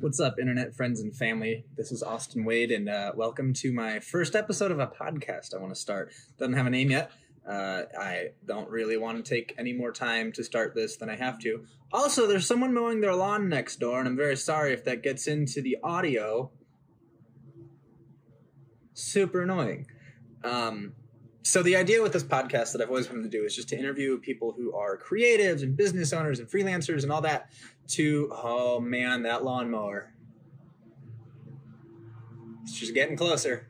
What's up, internet friends and family? This is Austin Wade, and uh, welcome to my first episode of a podcast. I want to start. Doesn't have a name yet. Uh, I don't really want to take any more time to start this than I have to. Also, there's someone mowing their lawn next door, and I'm very sorry if that gets into the audio. Super annoying. Um, so the idea with this podcast that I've always wanted to do is just to interview people who are creatives and business owners and freelancers and all that. To oh man, that lawnmower. It's just getting closer.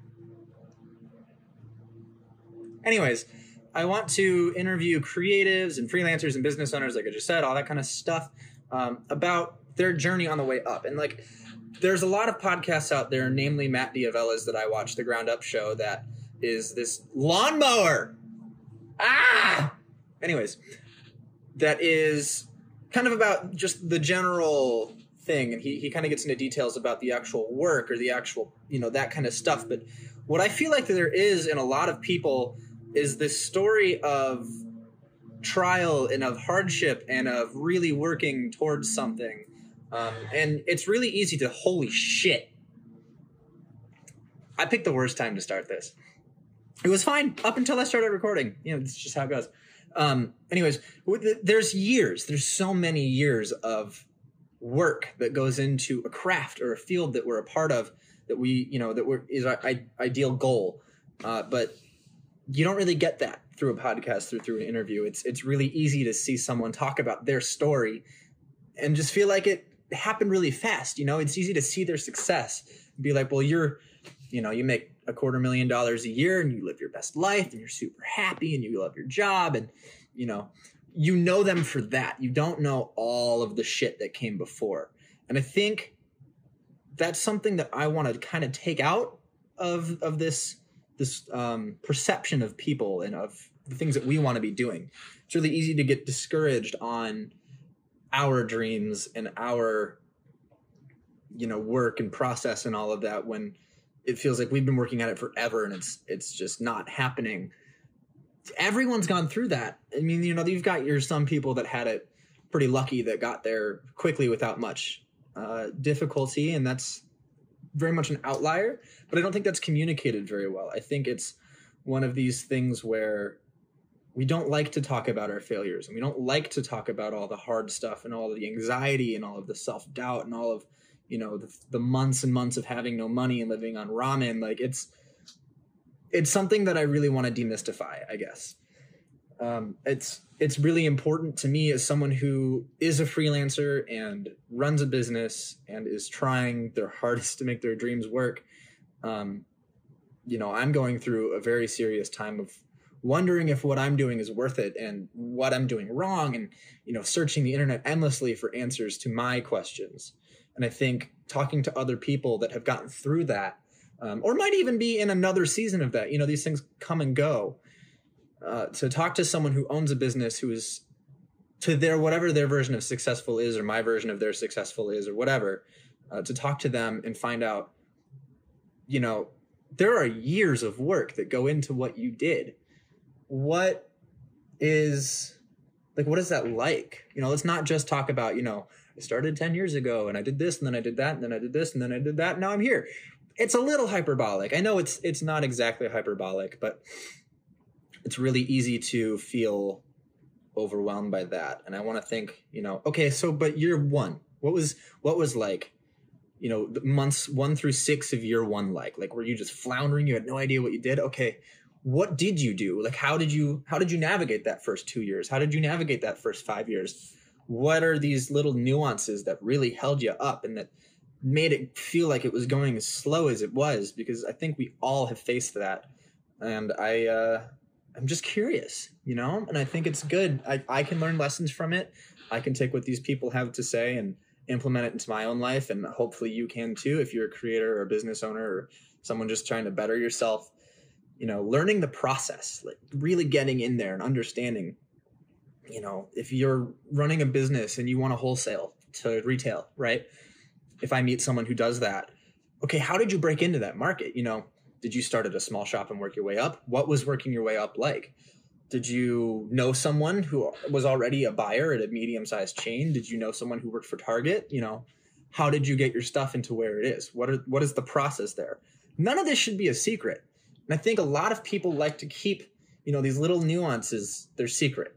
Anyways, I want to interview creatives and freelancers and business owners, like I just said, all that kind of stuff um, about their journey on the way up. And like, there's a lot of podcasts out there, namely Matt D'Avella's that I watch, the Ground Up Show, that is this lawnmower. Ah! Anyways, that is kind of about just the general thing. And he, he kind of gets into details about the actual work or the actual, you know, that kind of stuff. But what I feel like there is in a lot of people is this story of trial and of hardship and of really working towards something. Um, and it's really easy to, holy shit. I picked the worst time to start this it was fine up until I started recording. You know, it's just how it goes. Um, anyways, there's years, there's so many years of work that goes into a craft or a field that we're a part of that we, you know, that we're is our ideal goal. Uh, but you don't really get that through a podcast or through an interview. It's it's really easy to see someone talk about their story and just feel like it happened really fast. You know, it's easy to see their success and be like, well, you're, you know, you make a quarter million dollars a year and you live your best life and you're super happy and you love your job and you know you know them for that. You don't know all of the shit that came before. And i think that's something that i want to kind of take out of of this this um, perception of people and of the things that we want to be doing. It's really easy to get discouraged on our dreams and our you know work and process and all of that when it feels like we've been working at it forever and it's it's just not happening. Everyone's gone through that. I mean you know you've got your some people that had it pretty lucky that got there quickly without much uh, difficulty and that's very much an outlier but i don't think that's communicated very well. I think it's one of these things where we don't like to talk about our failures and we don't like to talk about all the hard stuff and all the anxiety and all of the self-doubt and all of you know the, the months and months of having no money and living on ramen like it's it's something that i really want to demystify i guess. Um, it's it's really important to me as someone who is a freelancer and runs a business and is trying their hardest to make their dreams work um, you know i'm going through a very serious time of wondering if what i'm doing is worth it and what i'm doing wrong and you know searching the internet endlessly for answers to my questions and I think talking to other people that have gotten through that, um, or might even be in another season of that, you know, these things come and go. Uh, to talk to someone who owns a business who is to their whatever their version of successful is, or my version of their successful is, or whatever, uh, to talk to them and find out, you know, there are years of work that go into what you did. What is like what is that like you know let's not just talk about you know I started 10 years ago and I did this and then I did that and then I did this and then I did that. Now I'm here. It's a little hyperbolic. I know it's it's not exactly hyperbolic, but it's really easy to feel overwhelmed by that. And I want to think, you know, okay, so but year 1, what was what was like you know, months 1 through 6 of year 1 like? Like were you just floundering, you had no idea what you did? Okay, what did you do like how did you how did you navigate that first two years how did you navigate that first five years what are these little nuances that really held you up and that made it feel like it was going as slow as it was? Because i think we all have faced that. And i uh i'm just curious you know? And i think it's good. I, I can learn lessons from it. I can take what these people have to say and implement it into my own life and hopefully you can too if you're a creator or a business owner or someone just trying to better yourself. You know learning the process like really getting in there and understanding you know, if you're running a business and you want to wholesale to retail, right? If I meet someone who does that, okay, how did you break into that market? You know, did you start at a small shop and work your way up? What was working your way up like? Did you know someone who was already a buyer at a medium sized chain? Did you know someone who worked for Target? You know, how did you get your stuff into where it is? What are what is the process there? None of this should be a secret. And I think a lot of people like to keep, you know, these little nuances their secret.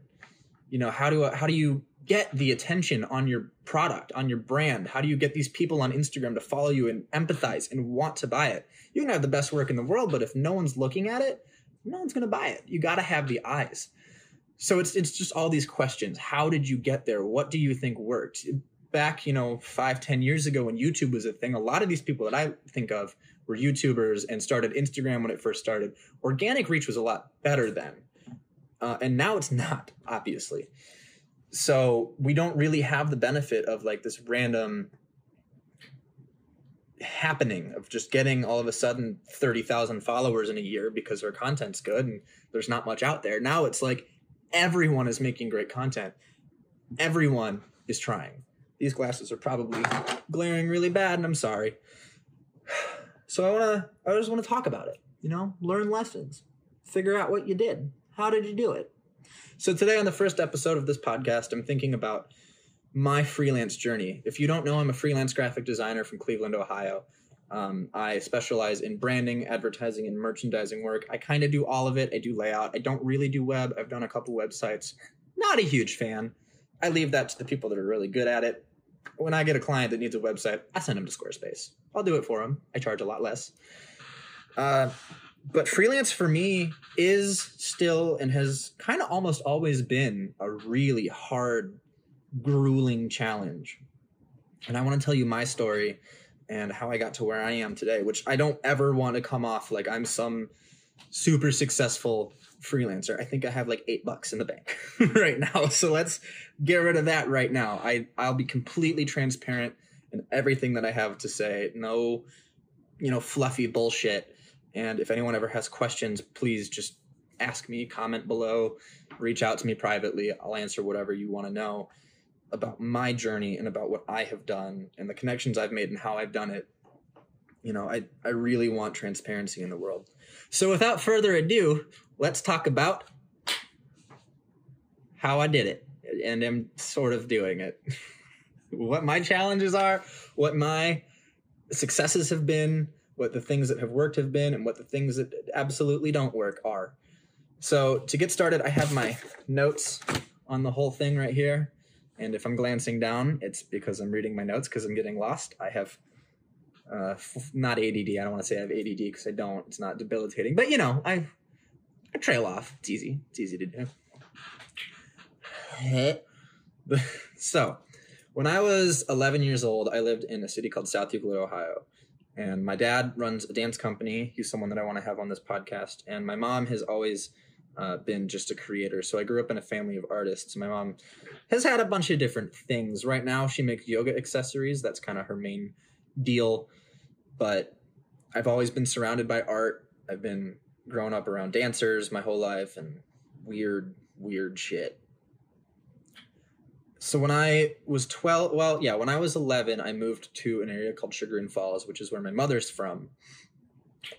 You know, how do uh, how do you get the attention on your product, on your brand? How do you get these people on Instagram to follow you and empathize and want to buy it? You can have the best work in the world, but if no one's looking at it, no one's going to buy it. You got to have the eyes. So it's it's just all these questions. How did you get there? What do you think worked? Back, you know, five, ten years ago when YouTube was a thing, a lot of these people that I think of were YouTubers and started Instagram when it first started. Organic reach was a lot better then. Uh, and now it's not, obviously. So we don't really have the benefit of like this random happening of just getting all of a sudden 30,000 followers in a year because our content's good and there's not much out there. Now it's like everyone is making great content. Everyone is trying. These glasses are probably glaring really bad and I'm sorry. So I want to I just want to talk about it, you know, learn lessons, figure out what you did. How did you do it? So today on the first episode of this podcast, I'm thinking about my freelance journey. If you don't know, I'm a freelance graphic designer from Cleveland, Ohio. Um, I specialize in branding, advertising, and merchandising work. I kind of do all of it. I do layout. I don't really do web. I've done a couple websites. Not a huge fan. I leave that to the people that are really good at it. When I get a client that needs a website, I send them to Squarespace. I'll do it for them. I charge a lot less. Uh, but freelance for me is still and has kind of almost always been a really hard, grueling challenge. And I want to tell you my story and how I got to where I am today, which I don't ever want to come off like I'm some super successful freelancer. I think I have like eight bucks in the bank right now. So let's get rid of that right now. I, I'll be completely transparent in everything that I have to say. No, you know, fluffy bullshit. And if anyone ever has questions, please just ask me, comment below, reach out to me privately. I'll answer whatever you want to know about my journey and about what I have done and the connections I've made and how I've done it. You know, I, I really want transparency in the world. So without further ado, let's talk about how I did it and am sort of doing it. what my challenges are, what my successes have been, what the things that have worked have been, and what the things that absolutely don't work are. So to get started, I have my notes on the whole thing right here. And if I'm glancing down, it's because I'm reading my notes because I'm getting lost. I have uh, not ADD. I don't want to say I have ADD because I don't. It's not debilitating, but you know, I I trail off. It's easy. It's easy to do. so, when I was 11 years old, I lived in a city called South Euclid, Ohio. And my dad runs a dance company. He's someone that I want to have on this podcast. And my mom has always uh, been just a creator. So I grew up in a family of artists. My mom has had a bunch of different things. Right now, she makes yoga accessories. That's kind of her main deal. But I've always been surrounded by art. I've been growing up around dancers my whole life and weird, weird shit. So when I was 12, well, yeah, when I was 11, I moved to an area called Chagrin Falls, which is where my mother's from.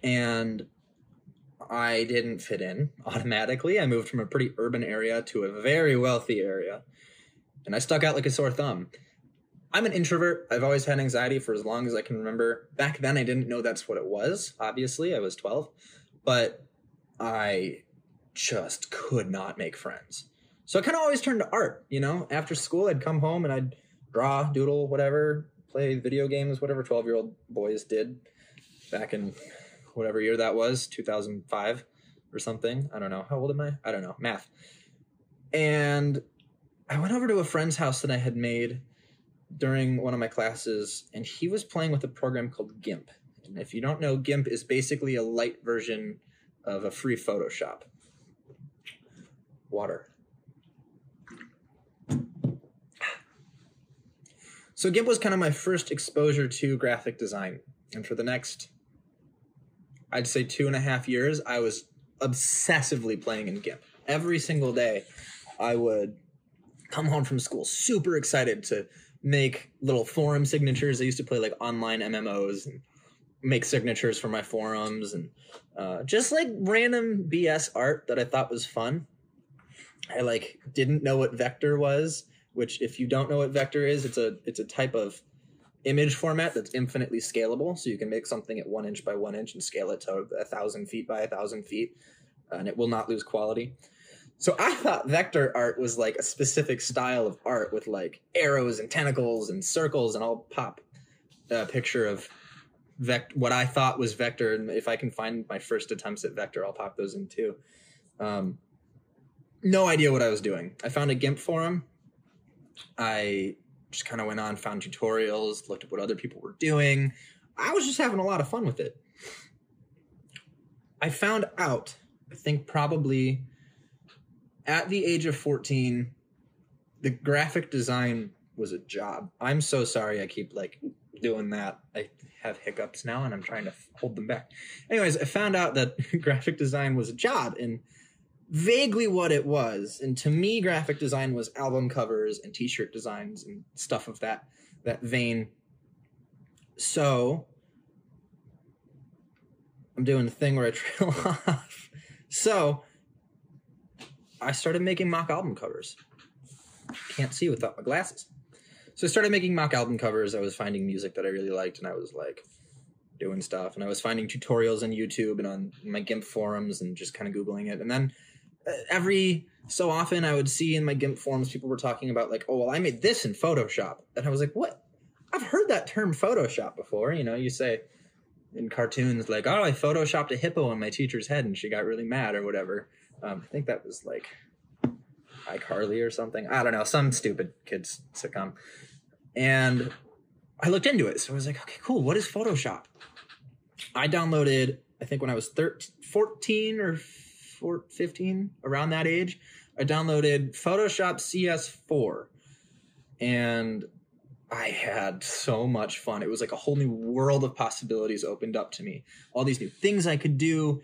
And I didn't fit in automatically. I moved from a pretty urban area to a very wealthy area. And I stuck out like a sore thumb. I'm an introvert. I've always had anxiety for as long as I can remember. Back then, I didn't know that's what it was. Obviously, I was 12. But I just could not make friends. So I kind of always turned to art, you know? After school, I'd come home and I'd draw, doodle, whatever, play video games, whatever 12 year old boys did back in whatever year that was, 2005 or something. I don't know. How old am I? I don't know. Math. And I went over to a friend's house that I had made during one of my classes, and he was playing with a program called GIMP. And if you don't know, GIMP is basically a light version of a free Photoshop. Water. So GIMP was kind of my first exposure to graphic design. And for the next, I'd say two and a half years, I was obsessively playing in GIMP. Every single day, I would come home from school super excited to make little forum signatures. I used to play like online MMOs and make signatures for my forums and uh, just like random BS art that I thought was fun. I like didn't know what vector was, which if you don't know what vector is, it's a it's a type of image format that's infinitely scalable. So you can make something at one inch by one inch and scale it to a thousand feet by a thousand feet, and it will not lose quality. So I thought vector art was like a specific style of art with like arrows and tentacles and circles, and I'll pop a picture of vect what I thought was vector, and if I can find my first attempts at vector, I'll pop those in too. Um, no idea what I was doing. I found a GIMP forum. I just kind of went on, found tutorials, looked at what other people were doing. I was just having a lot of fun with it. I found out, I think probably at the age of 14, the graphic design was a job. I'm so sorry I keep like doing that. I have hiccups now and I'm trying to hold them back. Anyways, I found out that graphic design was a job and vaguely what it was. And to me, graphic design was album covers and t-shirt designs and stuff of that that vein. So I'm doing the thing where I trail off. So I started making mock album covers. Can't see without my glasses. So I started making mock album covers. I was finding music that I really liked, and I was like doing stuff. And I was finding tutorials on YouTube and on my GIMP forums and just kind of Googling it. And then every so often I would see in my GIMP forums people were talking about, like, oh, well, I made this in Photoshop. And I was like, what? I've heard that term Photoshop before. You know, you say in cartoons, like, oh, I Photoshopped a hippo on my teacher's head and she got really mad or whatever. Um, I think that was like iCarly or something. I don't know, some stupid kids sitcom. And I looked into it. So I was like, okay, cool. What is Photoshop? I downloaded, I think when I was 13, 14 or 15, around that age, I downloaded Photoshop CS4. And I had so much fun. It was like a whole new world of possibilities opened up to me. All these new things I could do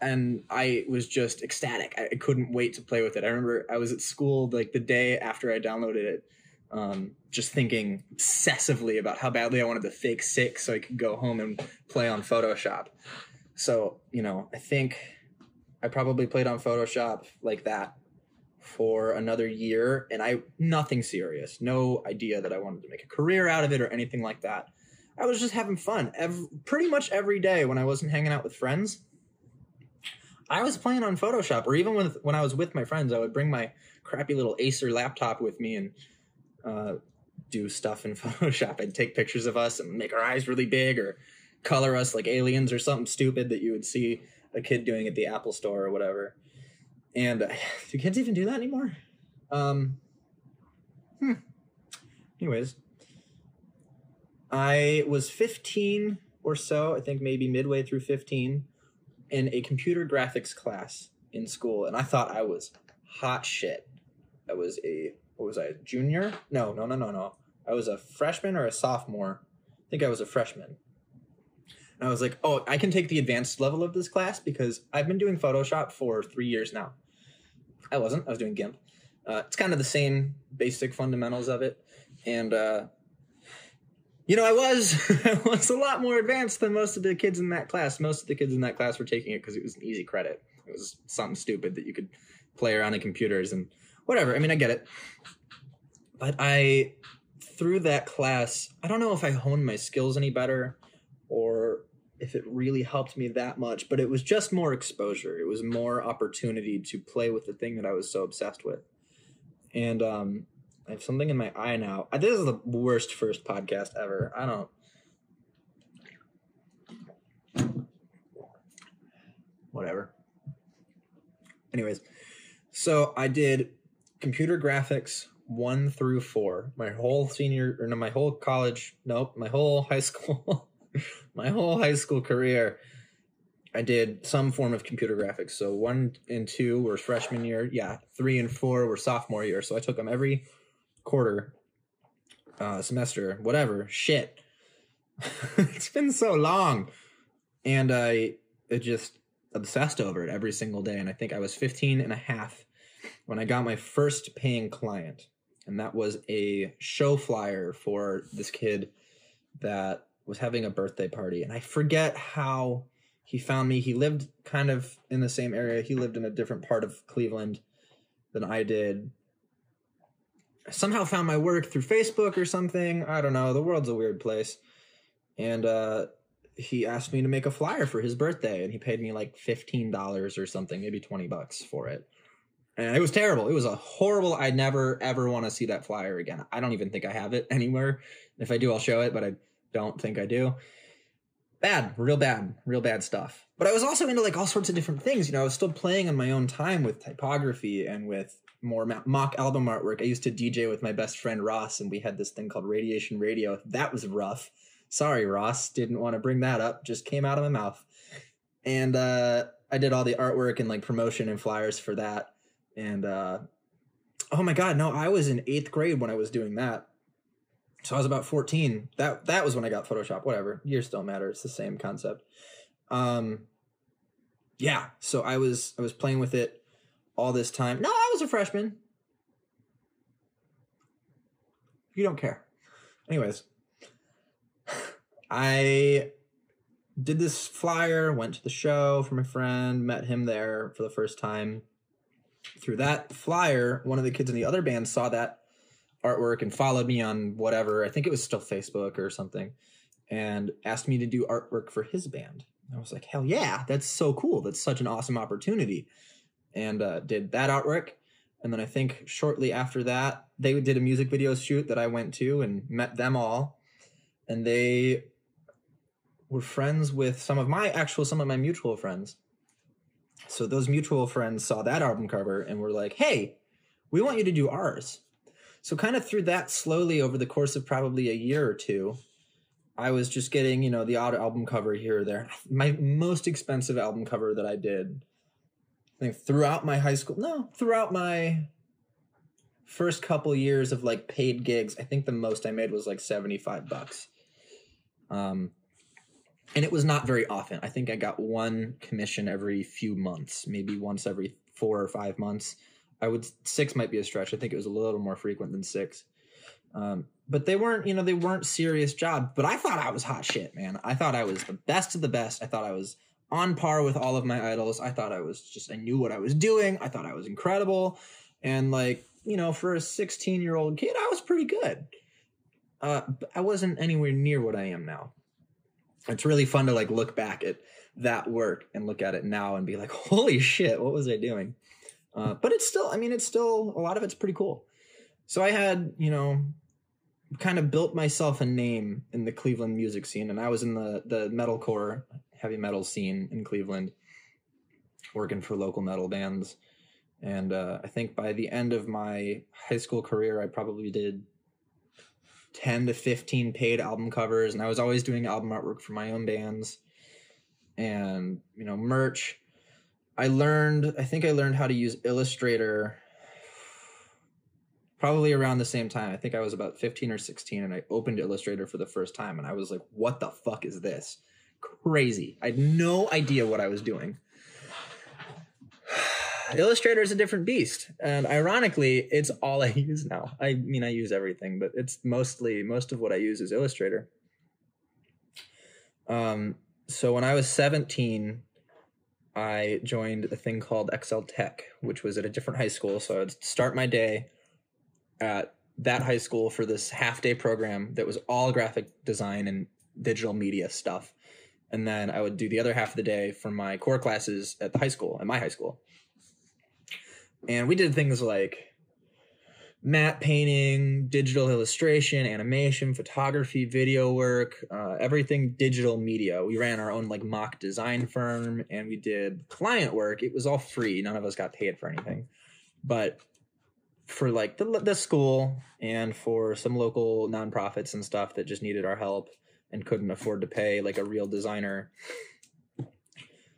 and I was just ecstatic. I, couldn't wait to play with it. I remember I was at school like the day after I downloaded it, um, just thinking obsessively about how badly I wanted to fake sick so I could go home and play on Photoshop. So you know, I think I probably played on Photoshop like that for another year, and I nothing serious, no idea that I wanted to make a career out of it or anything like that. I was just having fun every, pretty much every day when I wasn't hanging out with friends. I was playing on Photoshop, or even with when I was with my friends, I would bring my crappy little Acer laptop with me and uh, do stuff in Photoshop. I'd take pictures of us and make our eyes really big, or color us like aliens, or something stupid that you would see a kid doing at the Apple Store or whatever. And uh, do kids even do that anymore? Um, hmm. Anyways, I was 15 or so, I think maybe midway through 15 in a computer graphics class in school, and I thought I was hot shit. I was a what was I? Junior? No, no, no, no, no. I was a freshman or a sophomore. I think I was a freshman. And I was like, oh, I can take the advanced level of this class because I've been doing Photoshop for three years now. I wasn't. I was doing GIMP. Uh, it's kind of the same basic fundamentals of it, and uh, you know, I was I was a lot more advanced than most of the kids in that class. Most of the kids in that class were taking it because it was an easy credit. It was something stupid that you could play around in computers and whatever. I mean, I get it. But I through that class, I don't know if I honed my skills any better or if it really helped me that much, but it was just more exposure. It was more opportunity to play with the thing that I was so obsessed with. And um I have something in my eye now. This is the worst first podcast ever. I don't. Whatever. Anyways, so I did computer graphics one through four. My whole senior, or no, my whole college, nope, my whole high school, my whole high school career. I did some form of computer graphics. So one and two were freshman year. Yeah, three and four were sophomore year. So I took them every quarter, uh, semester, whatever. Shit. it's been so long. And I just obsessed over it every single day. And I think I was 15 and a half when I got my first paying client. And that was a show flyer for this kid that was having a birthday party. And I forget how he found me. He lived kind of in the same area. He lived in a different part of Cleveland than I did somehow found my work through Facebook or something. I don't know. The world's a weird place. And uh, he asked me to make a flyer for his birthday, and he paid me like fifteen dollars or something, maybe twenty bucks for it. And it was terrible. It was a horrible. I never ever want to see that flyer again. I don't even think I have it anywhere. If I do, I'll show it, but I don't think I do. Bad, real bad, real bad stuff. But I was also into like all sorts of different things. You know, I was still playing on my own time with typography and with more mock album artwork. I used to DJ with my best friend Ross, and we had this thing called Radiation Radio. That was rough. Sorry, Ross. Didn't want to bring that up. Just came out of my mouth. And uh, I did all the artwork and like promotion and flyers for that. And uh, oh my god, no, I was in eighth grade when I was doing that. So I was about 14. That that was when I got Photoshop. Whatever. Years don't matter. It's the same concept. Um yeah, so I was I was playing with it all this time. No, I was a freshman. You don't care. Anyways, I did this flyer, went to the show for my friend, met him there for the first time. Through that flyer, one of the kids in the other band saw that artwork and followed me on whatever. I think it was still Facebook or something, and asked me to do artwork for his band. I was like, hell yeah, that's so cool. That's such an awesome opportunity. And uh, did that artwork. And then I think shortly after that, they did a music video shoot that I went to and met them all. And they were friends with some of my actual, some of my mutual friends. So those mutual friends saw that album cover and were like, hey, we want you to do ours. So kind of through that slowly over the course of probably a year or two, I was just getting, you know, the odd album cover here or there. My most expensive album cover that I did, I think throughout my high school, no, throughout my first couple years of like paid gigs, I think the most I made was like 75 bucks. Um, and it was not very often. I think I got one commission every few months, maybe once every four or five months. I would six might be a stretch. I think it was a little more frequent than six. Um, but they weren't, you know, they weren't serious jobs. But I thought I was hot shit, man. I thought I was the best of the best. I thought I was on par with all of my idols. I thought I was just, I knew what I was doing. I thought I was incredible. And like, you know, for a 16 year old kid, I was pretty good. Uh, I wasn't anywhere near what I am now. It's really fun to like look back at that work and look at it now and be like, holy shit, what was I doing? Uh, but it's still, I mean, it's still, a lot of it's pretty cool. So I had, you know, kind of built myself a name in the Cleveland music scene, and I was in the the metalcore heavy metal scene in Cleveland, working for local metal bands. And uh, I think by the end of my high school career, I probably did 10 to 15 paid album covers, and I was always doing album artwork for my own bands and, you know, merch. I learned, I think I learned how to use Illustrator probably around the same time. I think I was about 15 or 16 and I opened Illustrator for the first time and I was like, what the fuck is this? Crazy. I had no idea what I was doing. Illustrator is a different beast. And ironically, it's all I use now. I mean, I use everything, but it's mostly, most of what I use is Illustrator. Um, so when I was 17, I joined a thing called Excel Tech, which was at a different high school. So I'd start my day at that high school for this half day program that was all graphic design and digital media stuff. And then I would do the other half of the day for my core classes at the high school, at my high school. And we did things like matte painting, digital illustration, animation, photography, video work, uh, everything digital media. We ran our own like mock design firm and we did client work. It was all free. None of us got paid for anything. But for like the, the school and for some local nonprofits and stuff that just needed our help and couldn't afford to pay like a real designer.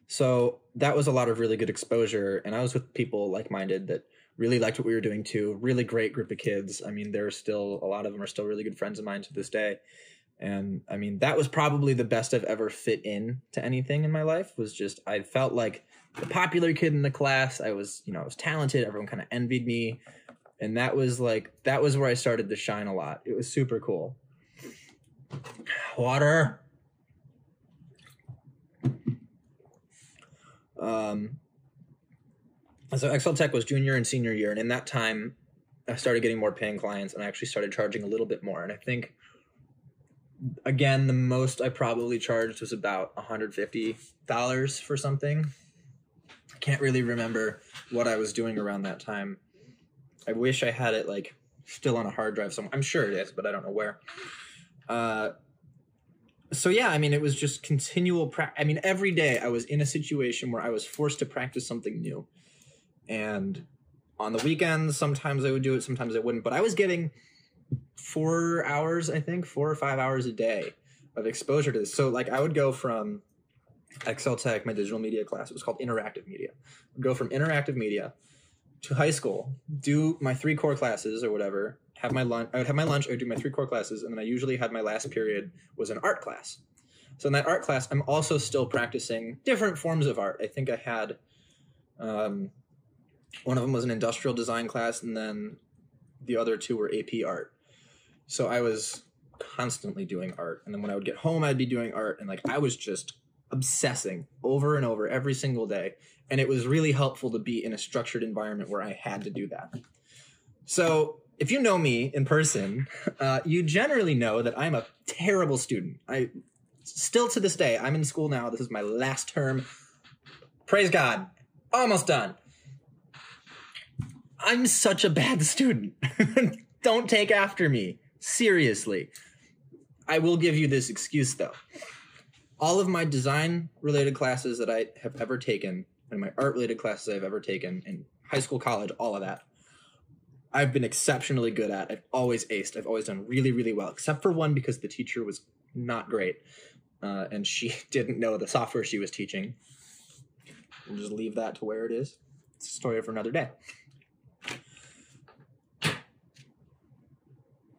So that was a lot of really good exposure. And I was with people like minded that really liked what we were doing too. Really great group of kids. I mean, there's still a lot of them are still really good friends of mine to this day. And I mean, that was probably the best I've ever fit in to anything in my life was just I felt like the popular kid in the class. I was, you know, I was talented. Everyone kind of envied me and that was like that was where I started to shine a lot. It was super cool. Water. Um, so Excel Tech was junior and senior year, and in that time, I started getting more paying clients and I actually started charging a little bit more. And I think again, the most I probably charged was about $150 for something. I can't really remember what I was doing around that time. I wish I had it like still on a hard drive somewhere. I'm sure it is, but I don't know where. Uh, so yeah, I mean, it was just continual. Pra- I mean, every day I was in a situation where I was forced to practice something new, and on the weekends sometimes I would do it, sometimes I wouldn't. But I was getting four hours, I think, four or five hours a day of exposure to this. So like, I would go from Excel Tech, my digital media class. It was called interactive media. I'd go from interactive media to high school, do my three core classes or whatever, have my lunch. I would have my lunch. I would do my three core classes, and then I usually had my last period was an art class. So in that art class, I'm also still practicing different forms of art. I think I had, um, one of them was an industrial design class, and then the other two were AP art. So I was constantly doing art, and then when I would get home, I'd be doing art, and like I was just obsessing over and over every single day. And it was really helpful to be in a structured environment where I had to do that. So if you know me in person, uh, you generally know that I'm a terrible student. I still to this day, I'm in school now. This is my last term. Praise God. Almost done. I'm such a bad student. Don't take after me. Seriously. I will give you this excuse though all of my design related classes that I have ever taken and my art related classes I've ever taken in high school, college, all of that, I've been exceptionally good at. I've always aced. I've always done really, really well, except for one because the teacher was not great uh, and she didn't know the software she was teaching. We'll just leave that to where it is. It's a story for another day.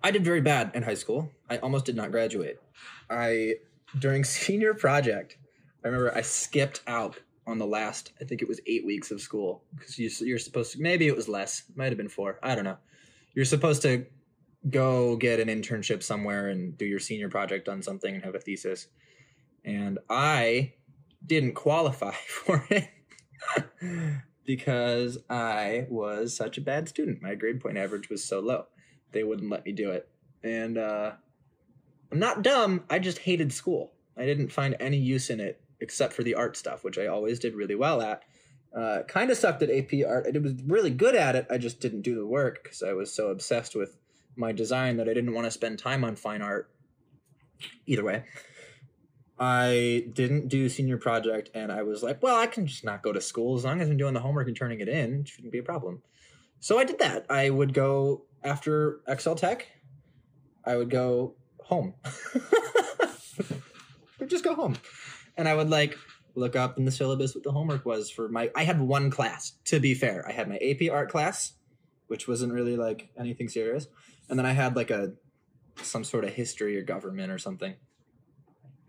I did very bad in high school. I almost did not graduate. I during senior project, I remember I skipped out on the last, I think it was eight weeks of school because you, you're supposed to, maybe it was less, might have been four. I don't know. You're supposed to go get an internship somewhere and do your senior project on something and have a thesis. And I didn't qualify for it because I was such a bad student. My grade point average was so low. They wouldn't let me do it. And uh, I'm not dumb. I just hated school. I didn't find any use in it except for the art stuff, which I always did really well at. Uh, kind of sucked at AP art. I was really good at it. I just didn't do the work because I was so obsessed with my design that I didn't want to spend time on fine art. Either way, I didn't do senior project, and I was like, well, I can just not go to school as long as I'm doing the homework and turning it in. It shouldn't be a problem. So I did that. I would go after Excel Tech. I would go home. just go home. And I would like look up in the syllabus what the homework was for my I had one class, to be fair. I had my AP art class, which wasn't really like anything serious. And then I had like a some sort of history or government or something.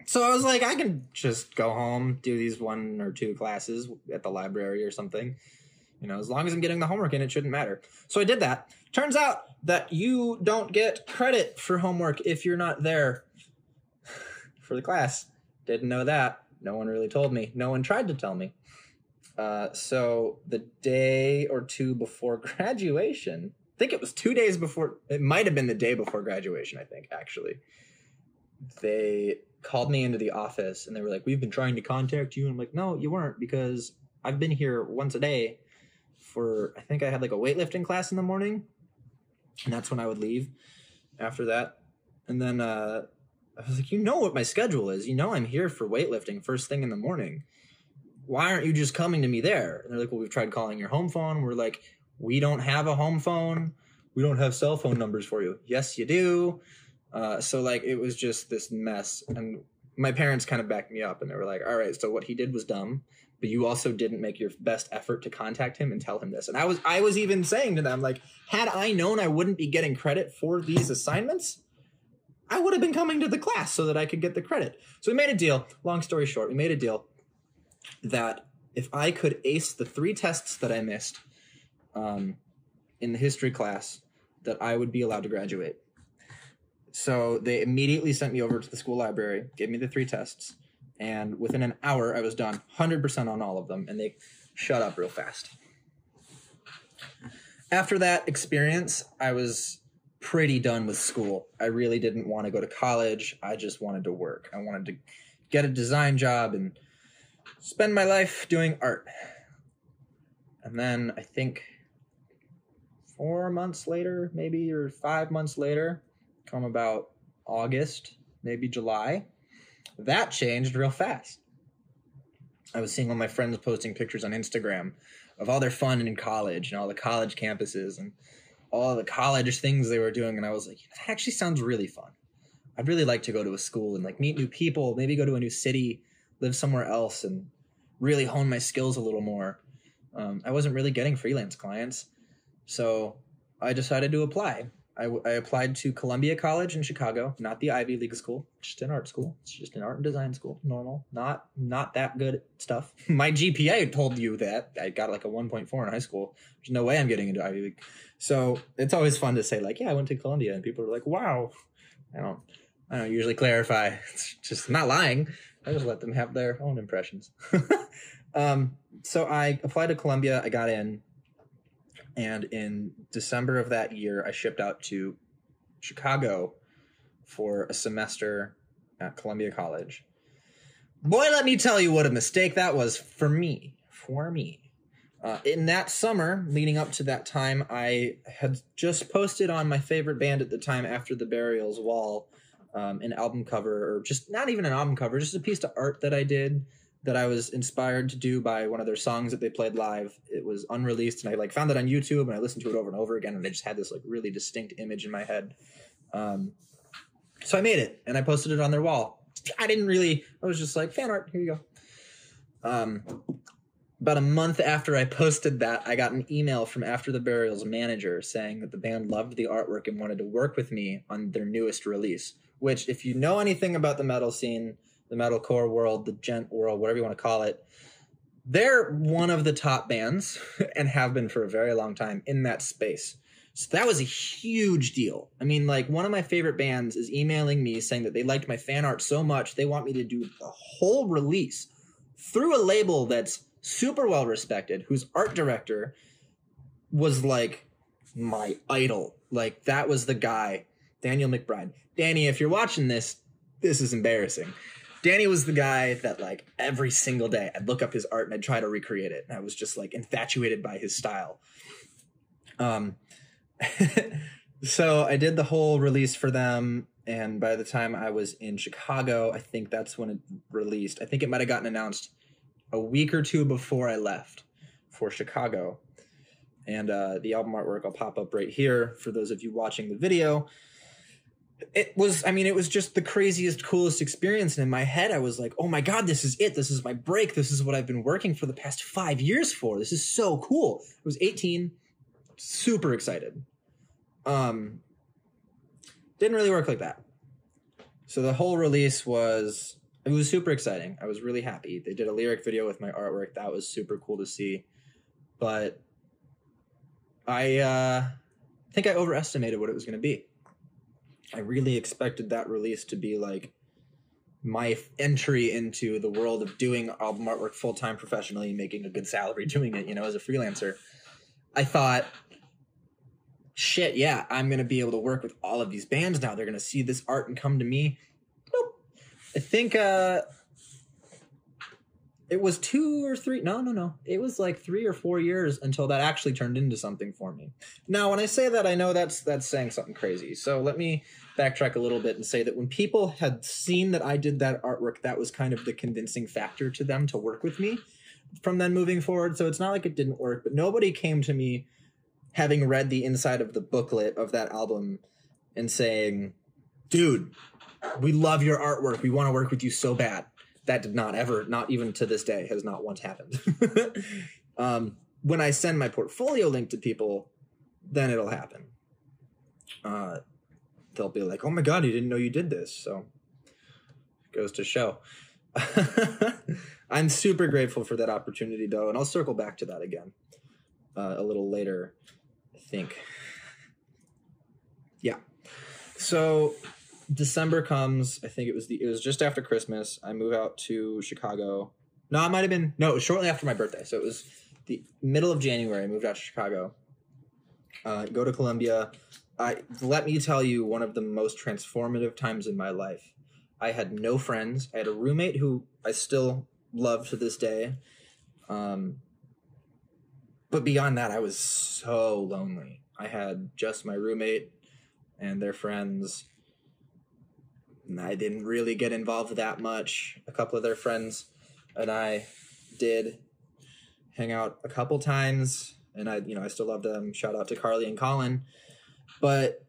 So I was like, I can just go home, do these one or two classes at the library or something. You know, as long as I'm getting the homework in, it shouldn't matter. So I did that. Turns out that you don't get credit for homework if you're not there for the class. Didn't know that. No one really told me. No one tried to tell me. Uh, so the day or two before graduation, I think it was two days before, it might have been the day before graduation, I think, actually. They called me into the office and they were like, We've been trying to contact you. And I'm like, No, you weren't because I've been here once a day for, I think I had like a weightlifting class in the morning and that's when I would leave after that. And then uh, I was like, you know what my schedule is. You know I'm here for weightlifting first thing in the morning. Why aren't you just coming to me there? And they're like, well, we've tried calling your home phone. We're like, we don't have a home phone. We don't have cell phone numbers for you. Yes, you do. Uh, so like it was just this mess. And my parents kind of backed me up and they were like, all right, so what he did was dumb but you also didn't make your best effort to contact him and tell him this. And I was I was even saying to them like had I known I wouldn't be getting credit for these assignments, I would have been coming to the class so that I could get the credit. So we made a deal. Long story short, we made a deal that if I could ace the three tests that I missed um, in the history class, that I would be allowed to graduate. So they immediately sent me over to the school library, gave me the three tests and within an hour I was done 100% on all of them and they shut up real fast. after that experience, I was pretty done with school. I really didn't want to go to college. I just wanted to work. I wanted to get a design job and spend my life doing art. And then I think four months later, maybe, or five months later, come about August, maybe July, that changed real fast. I was seeing all my friends posting pictures on Instagram of all their fun in college and all the college campuses and all the college things they were doing. And I was like, that actually sounds really fun. I'd really like to go to a school and like meet new people, maybe go to a new city, live somewhere else, and really hone my skills a little more. Um, I wasn't really getting freelance clients, so I decided to apply. I, I applied to Columbia College in Chicago, not the Ivy League school, just an art school. It's just an art and design school, normal, not not that good stuff. My GPA told you that I got like a 1.4 in high school. There's no way I'm getting into Ivy League. So it's always fun to say like, yeah, I went to Columbia, and people are like, wow. I don't, I don't usually clarify. It's just not lying. I just let them have their own impressions. um, so I applied to Columbia. I got in and in December of that year, I shipped out to Chicago for a semester at Columbia College. Boy, let me tell you what a mistake that was for me. For me. Uh, in that summer, leading up to that time, I had just posted on my favorite band at the time, After the Burial's wall, um, an album cover, or just not even an album cover, just a piece of art that I did that I was inspired to do by one of their songs that they played live. It was unreleased, and I like found it on YouTube, and I listened to it over and over again, and I just had this like really distinct image in my head. Um, so I made it, and I posted it on their wall. I didn't really. I was just like fan art. Here you go. Um, about a month after I posted that, I got an email from After the Burial's manager saying that the band loved the artwork and wanted to work with me on their newest release. Which, if you know anything about the metal scene, the metalcore world, the djent world, whatever you want to call it, they're one of the top bands and have been for a very long time in that space. So that was a huge deal. I mean, like one of my favorite bands is emailing me saying that they liked my fan art so much they want me to do a whole release through a label that's super well respected, whose art director was like my idol. Like that was the guy, Daniel McBride. Danny, if you're watching this, this is embarrassing. Danny was the guy that like every single day I'd look up his art and I'd try to recreate it. And I was just like infatuated by his style. Um so I did the whole release for them and by the time I was in Chicago, I think that's when it released. I think it might have gotten announced a week or two before I left for Chicago. And uh, the album artwork I'll pop up right here for those of you watching the video it was i mean it was just the craziest coolest experience. And in my head i was like oh my god this is it. This is my break. This is what i've been working for the past five years for. This is so cool. I was 18 super excited. Um didn't really work like that. So the whole release was it was super exciting. I was really happy. They did a lyric video with my artwork. That was super cool to see. But i uh think i overestimated what it was going to be I really expected that release to be like my entry into the world of doing album artwork full time professionally, making a good salary doing it, you know, as a freelancer. I thought, shit, yeah, I'm going to be able to work with all of these bands now. They're going to see this art and come to me. Nope. I think uh, it was two or three no no no. It was like three or four years until that actually turned into something for me. Now when i say that i know that's that's saying something crazy. So let me backtrack a little bit and say that when people had seen that i did that artwork that was kind of the convincing factor to them to work with me from then moving forward. So it's not like it didn't work but nobody came to me having read the inside of the booklet of that album and saying dude we love your artwork. We want to work with you so bad that did not ever, not even to this day, has not once happened. um, when I send my portfolio link to people, then it'll happen. Uh, they'll be like, "Oh my god, you didn't know you did this." So goes to show. I'm super grateful for that opportunity, though, and I'll circle back to that again uh, a little later. I think. Yeah. So December comes. I think it was the it was just after Christmas. I move out to Chicago. No, it might have been no. It was shortly after my birthday. So it was the middle of January. I moved out to Chicago, uh, go to Columbia. I let me tell you one of the most transformative times in my life. I had no friends. I had a roommate who I still love to this day. Um, but beyond that, I was so lonely. I had just my roommate and their friends. And I didn't really get involved that much. A couple of their friends and I did hang out a couple times, and I, you know, I still love them. Shout out to Carly and Colin, but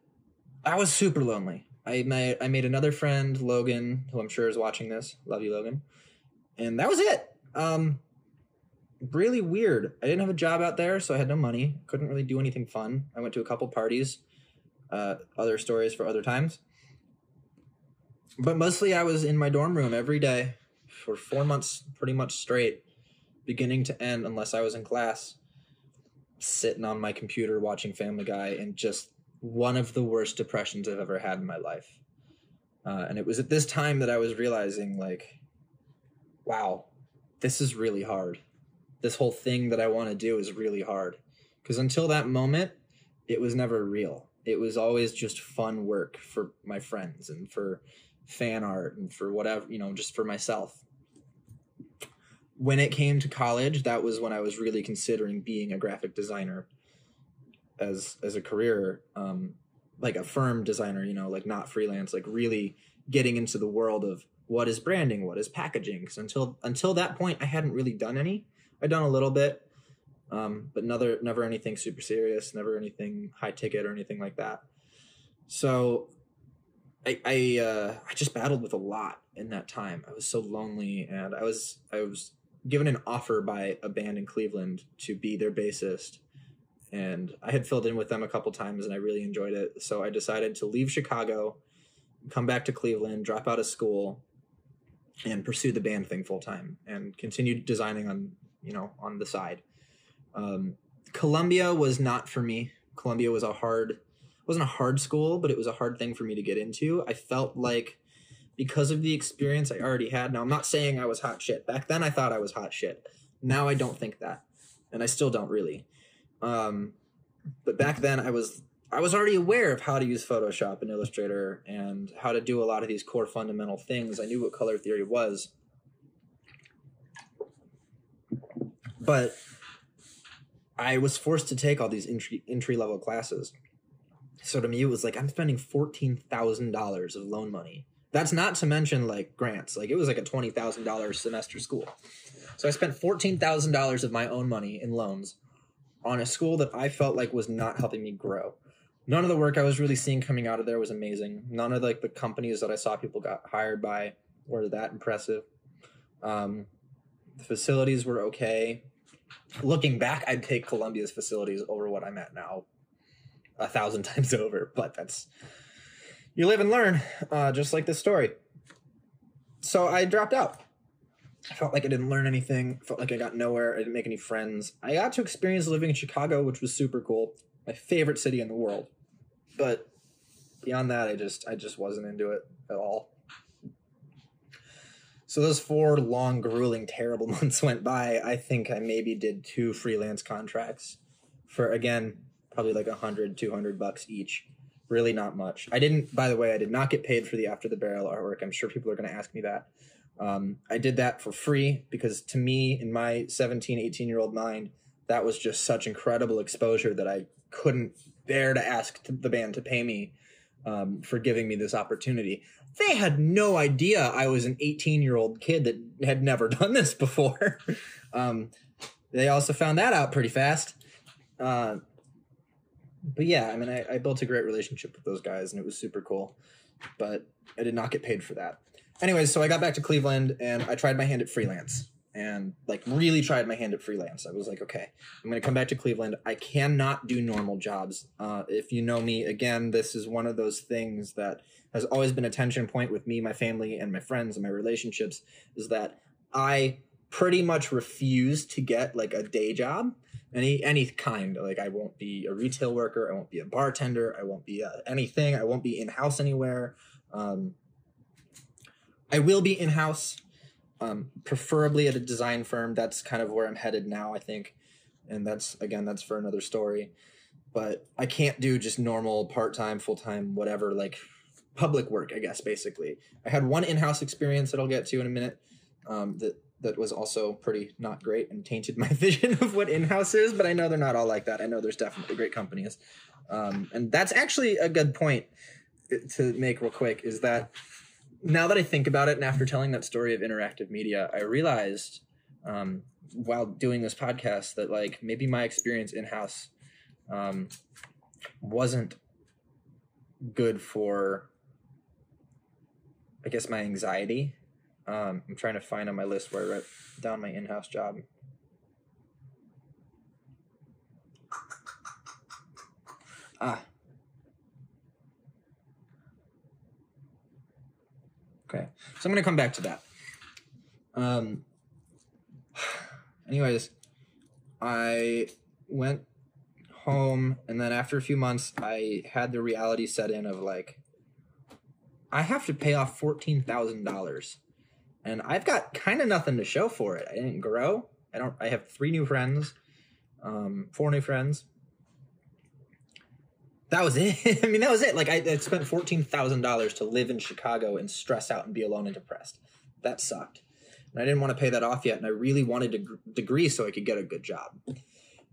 I was super lonely. I made I made another friend, Logan, who I'm sure is watching this. Love you, Logan. And that was it. Um, really weird. I didn't have a job out there, so I had no money. Couldn't really do anything fun. I went to a couple parties. Uh, other stories for other times. But mostly, I was in my dorm room every day for four months, pretty much straight, beginning to end, unless I was in class, sitting on my computer watching Family Guy, and just one of the worst depressions I've ever had in my life. Uh, and it was at this time that I was realizing, like, wow, this is really hard. This whole thing that I want to do is really hard. Because until that moment, it was never real. It was always just fun work for my friends and for fan art and for whatever, you know, just for myself. When it came to college, that was when I was really considering being a graphic designer as as a career, um, like a firm designer, you know, like not freelance, like really getting into the world of what is branding, what is packaging. Because until until that point, I hadn't really done any. I'd done a little bit, um, but never never anything super serious, never anything high ticket or anything like that. So I I, uh, I just battled with a lot in that time. I was so lonely, and I was I was given an offer by a band in Cleveland to be their bassist, and I had filled in with them a couple times, and I really enjoyed it. So I decided to leave Chicago, come back to Cleveland, drop out of school, and pursue the band thing full time, and continue designing on you know on the side. Um, Columbia was not for me. Columbia was a hard wasn't a hard school, but it was a hard thing for me to get into. I felt like because of the experience I already had. Now, I'm not saying I was hot shit. Back then, I thought I was hot shit. Now, I don't think that, and I still don't really. Um, but back then, I was I was already aware of how to use Photoshop and Illustrator and how to do a lot of these core fundamental things. I knew what color theory was, but I was forced to take all these entry entry level classes. So to me, it was like I'm spending fourteen thousand dollars of loan money. That's not to mention like grants. Like it was like a twenty thousand dollars semester school. So I spent fourteen thousand dollars of my own money in loans on a school that I felt like was not helping me grow. None of the work I was really seeing coming out of there was amazing. None of like the companies that I saw people got hired by were that impressive. Um, the facilities were okay. Looking back, I'd take Columbia's facilities over what I'm at now a thousand times over, but that's you live and learn, uh, just like this story. So I dropped out. I felt like I didn't learn anything. Felt like I got nowhere. I didn't make any friends. I got to experience living in Chicago, which was super cool. My favorite city in the world. But beyond that, I just I just wasn't into it at all. So those four long, grueling, terrible months went by. I think I maybe did two freelance contracts for again probably like a hundred, two hundred bucks each. Really not much. I didn't. By the way, I did not get paid for the After the Burial artwork. I'm sure people are going to ask me that. Um, I did that for free because to me, in my 17, 18 year old mind, that was just such incredible exposure that I couldn't bear to ask the band to pay me um, for giving me this opportunity. They had no idea I was an 18 year old kid that had never done this before. um, they also found that out pretty fast. Uh, but yeah, I mean, I, I built a great relationship with those guys and it was super cool, but I did not get paid for that. Anyways, so I got back to Cleveland and I tried my hand at freelance and like really tried my hand at freelance. I was like, okay, I'm to come back to Cleveland. I cannot do normal jobs. Uh, if you know me, again, this is one of those things that has always been a tension point with me, my family, and my friends and my relationships is that I pretty much refuse to get like a day job. Any any kind. Like i won't be a retail worker. I won't be a bartender. I won't be uh, anything. I won't be in house anywhere. Um, i will be in house um, preferably at a design firm. That's kind of where i'm headed now i think. And that's again that's for another story. But I can't do just normal part time, full time, whatever, like public work, I guess, basically. I had one in house experience that I'll get to in a minute um, that, that was also pretty not great and tainted my vision of what in house is, but I know they're not all like that. I know there's definitely great companies. Um, and that's actually a good point to make real quick is that now that I think about it and after telling that story of interactive media, I realized um, while doing this podcast that like maybe my experience in house um, wasn't good for I guess my anxiety. Um, I'm trying to find on my list where I wrote down my in-house job. Ah. Okay, so I'm gonna come back to that. Um. Anyways, I went home, and then after a few months, I had the reality set in of like, I have to pay off fourteen thousand dollars, and I've got kind of nothing to show for it. I didn't grow. I don't. I have three new friends, um, four new friends. That was it. I mean, that was it. Like I, I spent fourteen thousand dollars to live in Chicago and stress out and be alone and depressed. That sucked. And I didn't want to pay that off yet, and I really wanted a degree so I could get a good job.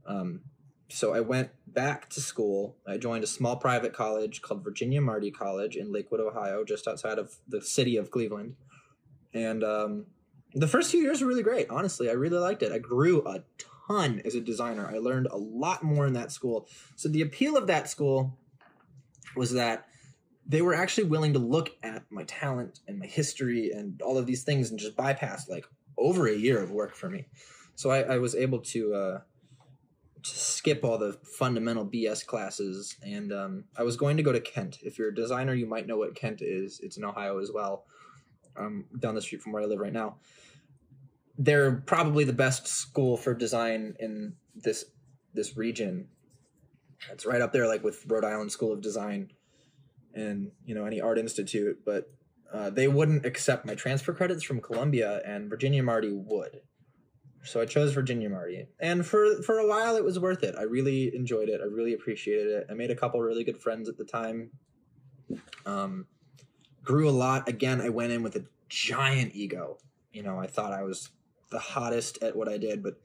Um, so I went back to school. I joined a small private college called Virginia Marti College in Lakewood, Ohio, just outside of the city of Cleveland. And um, the first few years were really great. Honestly, I really liked it. I grew a ton as a designer. I learned a lot more in that school. So the appeal of that school was that they were actually willing to look at my talent and my history and all of these things and just bypass like over a year of work for me. So I, I was able to uh, to skip all the fundamental BS classes, and um, I was going to go to Kent. If you're a designer, you might know what Kent is. It's in Ohio as well, um, down the street from where I live right now. They're probably the best school for design in this this region. It's right up there, like with Rhode Island School of Design, and you know any art institute. But uh, they wouldn't accept my transfer credits from Columbia, and Virginia Marti would so I chose Virginia Marti, and for for a while it was worth it. I really enjoyed it. I really appreciated it. I made a couple really good friends at the time. Um, grew a lot. Again, I went in with a giant ego. You know, I thought I was the hottest at what I did, but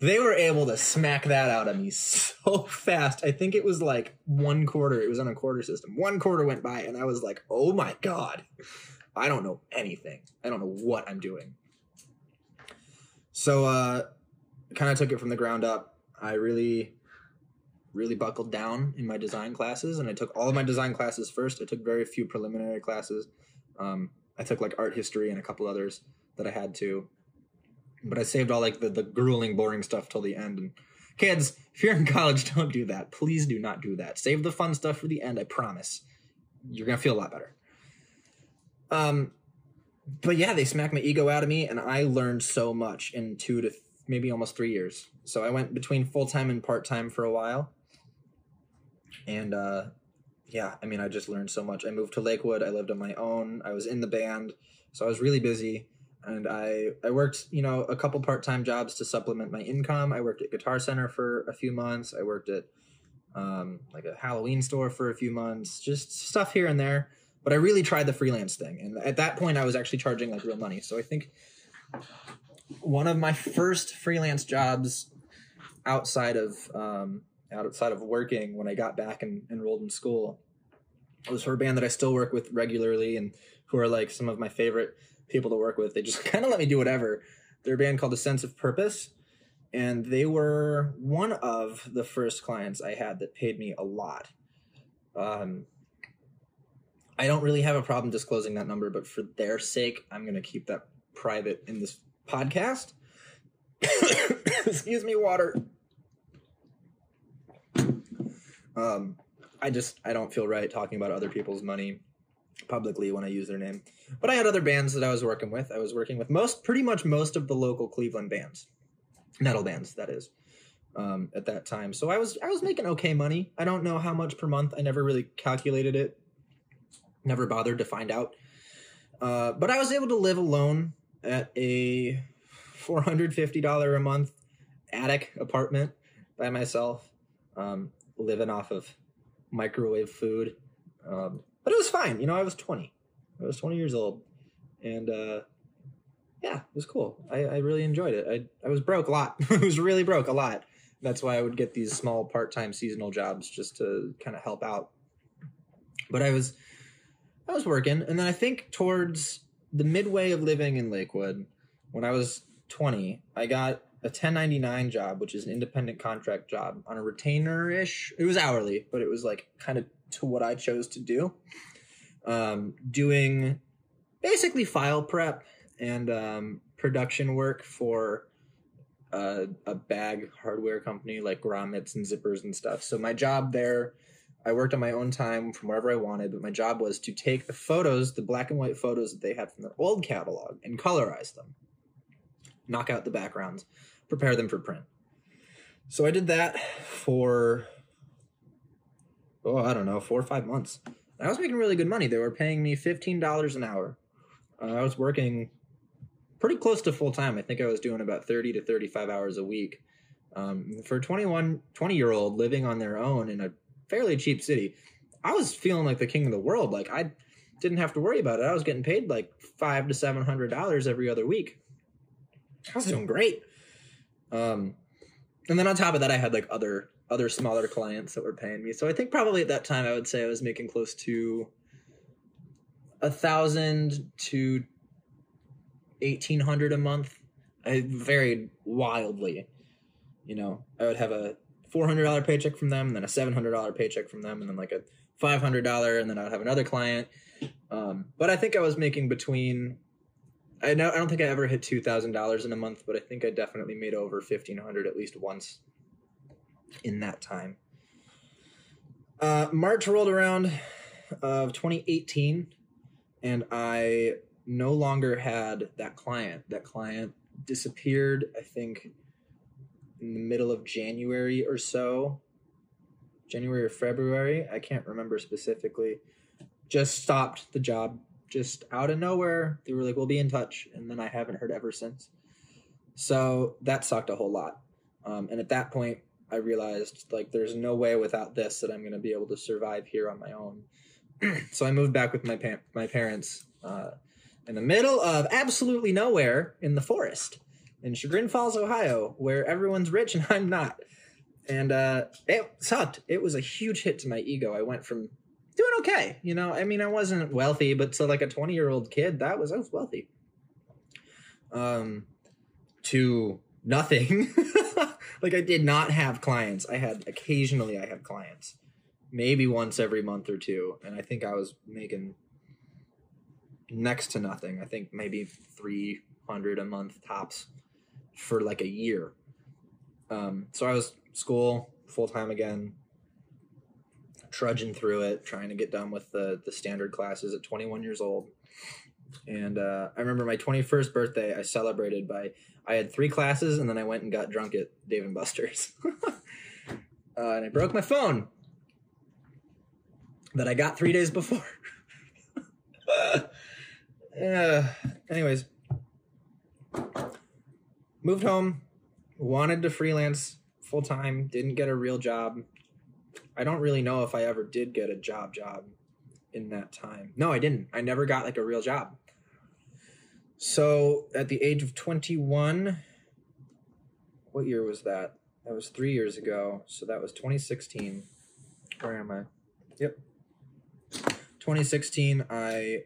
they were able to smack that out of me so fast. I think it was like one quarter. It was on a quarter system. One quarter went by, and I was like, "Oh my god, I don't know anything. I don't know what I'm doing." So uh kind of took it from the ground up. I really really buckled down in my design classes and I took all of my design classes first. I took very few preliminary classes. Um, I took like art history and a couple others that I had to. But I saved all like the, the grueling, boring stuff till the end. And kids, if you're in college, don't do that. Please do not do that. Save the fun stuff for the end, I promise. You're gonna feel a lot better. Um but yeah, they smacked my ego out of me, and I learned so much in two to th- maybe almost three years. So I went between full time and part time for a while, and uh, yeah, I mean, I just learned so much. I moved to Lakewood. I lived on my own. I was in the band, so I was really busy, and I I worked you know a couple part time jobs to supplement my income. I worked at Guitar Center for a few months. I worked at um, like a Halloween store for a few months, just stuff here and there but I really tried the freelance thing, and at that point, I was actually charging like real money. So I think one of my first freelance jobs outside of um, outside of working when I got back and enrolled in school It was her band that I still work with regularly, and who are like some of my favorite people to work with. They just kind of let me do whatever. They're a band called A Sense of Purpose, and they were one of the first clients I had that paid me a lot. Um, I don't really have a problem disclosing that number, but for their sake, I'm going to keep that private in this podcast. Excuse me, water. Um, I just I don't feel right talking about other people's money publicly when I use their name. But I had other bands that I was working with. I was working with most, pretty much most of the local Cleveland bands, metal bands, that is, um, at that time. So I was I was making okay money. I don't know how much per month. I never really calculated it Never bothered to find out. Uh, but I was able to live alone at a $450 a month attic apartment by myself. Um, living off of microwave food. Um, but it was fine. You know, I was 20. I was 20 years old. And uh, yeah, it was cool. I, I really enjoyed it. I, I was broke a lot. I was really broke a lot. That's why I would get these small part time seasonal jobs just to kind of help out. But I was I was working, and then I think towards the midway of living in Lakewood, when I was 20, I got a 1099 job, which is an independent contract job on a retainer ish. It was hourly, but it was like kind of to what I chose to do. Um, doing basically file prep and um, production work for a, a bag hardware company like grommets and zippers and stuff. So my job there, I worked on my own time from wherever I wanted, but my job was to take the photos, the black and white photos that they had from their old catalog, and colorize them, knock out the backgrounds, prepare them for print. So I did that for oh, I don't know, four or five months. I was making really good money. They were paying me fifteen dollars an hour. Uh, I was working pretty close to full time. I think I was doing about thirty to thirty-five hours a week. Um, for a 21, 20 year old living on their own in a fairly cheap city, I was feeling like the king of the world. Like I didn't have to worry about it. I was getting paid like five to seven hundred dollars every other week. I was doing great. Um, and then on top of that, I had like other other smaller clients that were paying me. So I think probably at that time I would say I was making close to a thousand to eighteen hundred a month. I varied wildly. You know, I would have a four hundred dollar paycheck from them, and then a seven hundred dollar paycheck from them, and then like a five hundred dollar, and then I would have another client. Um, but I think I was making between I know I don't think I ever hit two thousand dollars in a month, but I think I definitely made over fifteen hundred at least once in that time. Uh, March rolled around of 2018, and I no longer had that client. That client disappeared. I think in the middle of January or so, January or February. I can't remember specifically. Just stopped the job just out of nowhere, they were like, "We'll be in touch," and then I haven't heard ever since. So that sucked a whole lot. Um, and at that point, I realized like there's no way without this that I'm going to be able to survive here on my own. so I moved back with my pa- my parents uh, in the middle of absolutely nowhere in the forest in Chagrin Falls, Ohio, where everyone's rich and I'm not. And uh, it sucked. It was a huge hit to my ego. I went from doing okay. You know, I mean, I wasn't wealthy, but to like a 20 year old kid, that was, I was wealthy. Um, to nothing. like I did not have clients. I had occasionally I had clients, maybe once every month or two, and I think I was making next to nothing. I think maybe 300 a month tops for like a year. Um, so I was school full time again, trudging through it, trying to get done with the the standard classes at 21 years old. And uh, I remember my 21st birthday, I celebrated by I had three classes, and then I went and got drunk at Dave and Buster's, uh, and I broke my phone that I got three days before. uh, anyways, moved home, wanted to freelance full time, didn't get a real job, I don't really know if I ever did get a job job in that time. No, I didn't. I never got like a real job. So at the age of 21, what year was that? That was three years ago. So that was 2016. Where am I? Yep. 2016, I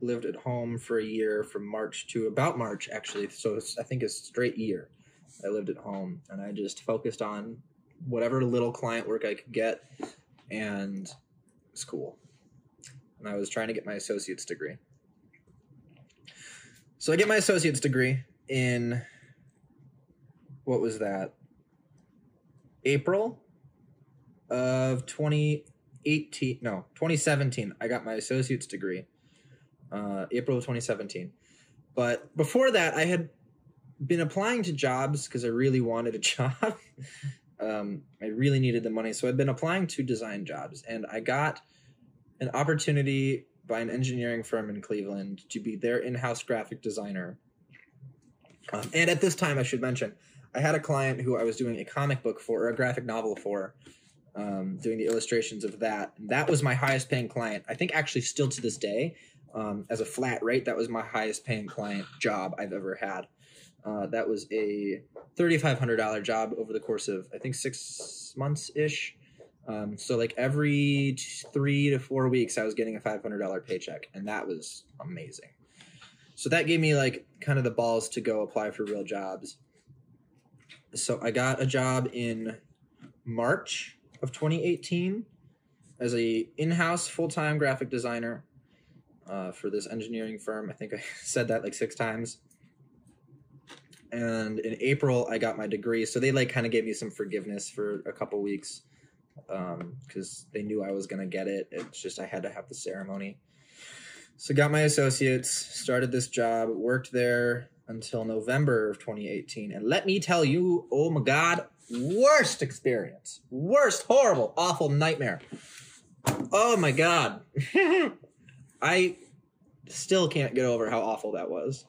lived at home for a year from March to about March, actually. So I think a straight year. I lived at home and I just focused on whatever little client work I could get and school. And I was trying to get my associate's degree. So I get my associate's degree in what was that? April of 2018 no 2017 i got my associate's degree uh, april of 2017 but before that i had been applying to jobs because i really wanted a job um, I really needed the money. So I've been applying to design jobs, and I got an opportunity by an engineering firm in Cleveland to be their in house graphic designer. Um, and at this time, I should mention, I had a client who I was doing a comic book for, or a graphic novel for, um, doing the illustrations of that. That was my highest paying client. I think actually still to this day, um, as a flat rate, that was my highest paying client job I've ever had. Uh, that was a $3,500 job over the course of, I think, six months ish. Um, so, like every three to four weeks, I was getting a $500 paycheck, and that was amazing. So, that gave me like kind of the balls to go apply for real jobs. So, I got a job in March of 2018 as a in-house full-time graphic designer uh, for this engineering firm. I think I said that like six times and in April I got my degree. So they like kind of gave me some forgiveness for a couple weeks because um, they knew I was gonna get it. It's just I had to have the ceremony. So got my associates, started this job, worked there until November of 2018, and let me tell you, oh my god, worst experience, worst, horrible, awful nightmare. Oh my god, I still can't get over how awful that was.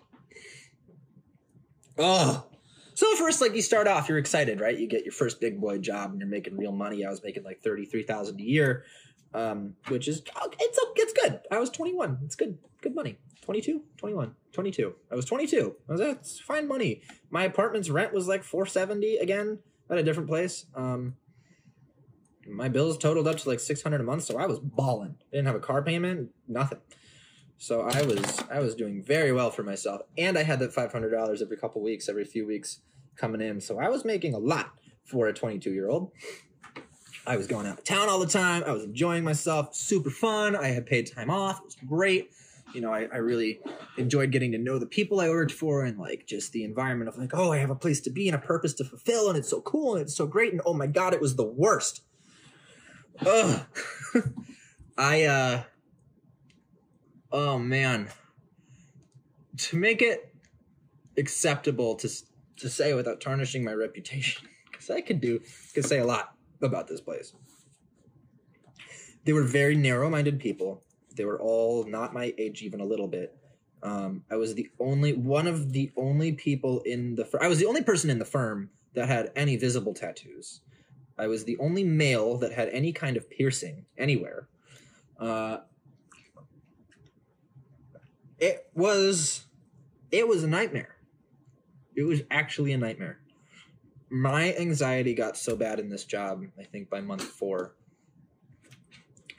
Oh. So first, like you start off, you're excited, right? You get your first big boy job, and you're making real money. I was making like thirty three thousand a year, um, which is it's it's good. I was twenty one. It's good, good money. 22, 21, 22. I was 22. I was that's fine money. My apartment's rent was like 470 again at a different place. Um, my bills totaled up to like 600 a month, so I was balling. Didn't have a car payment, nothing. So I was I was doing very well for myself, and I had that five hundred dollars every couple weeks, every few weeks coming in. So I was making a lot for a twenty two year old. I was going out of town all the time. I was enjoying myself, super fun. I had paid time off. It was great. You know, I, I really enjoyed getting to know the people I worked for and like just the environment of like, oh, I have a place to be and a purpose to fulfill, and it's so cool and it's so great. And oh my god, it was the worst. Ugh. I uh oh man, to make it acceptable to to say without tarnishing my reputation, because I could do could say a lot about this place. They were very narrow-minded people. They were all not my age, even a little bit. Um, I was the only one of the only people in the. Fir- I was the only person in the firm that had any visible tattoos. I was the only male that had any kind of piercing anywhere. Uh, it was it was a nightmare. It was actually a nightmare. My anxiety got so bad in this job, I think by month 4.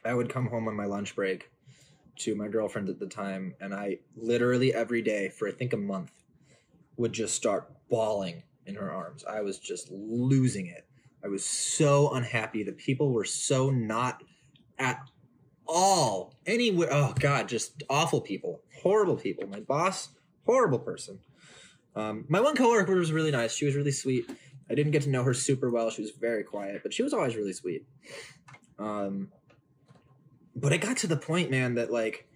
I would come home on my lunch break to my girlfriend at the time and I literally every day for I think a month would just start bawling in her arms. I was just losing it. I was so unhappy. The people were so not at all anywhere. Oh God, just awful people, horrible people. My boss, horrible person. Um, my one coworker was really nice. She was really sweet. I didn't get to know her super well. She was very quiet, but she was always really sweet. Um, but it got to the point, man, that like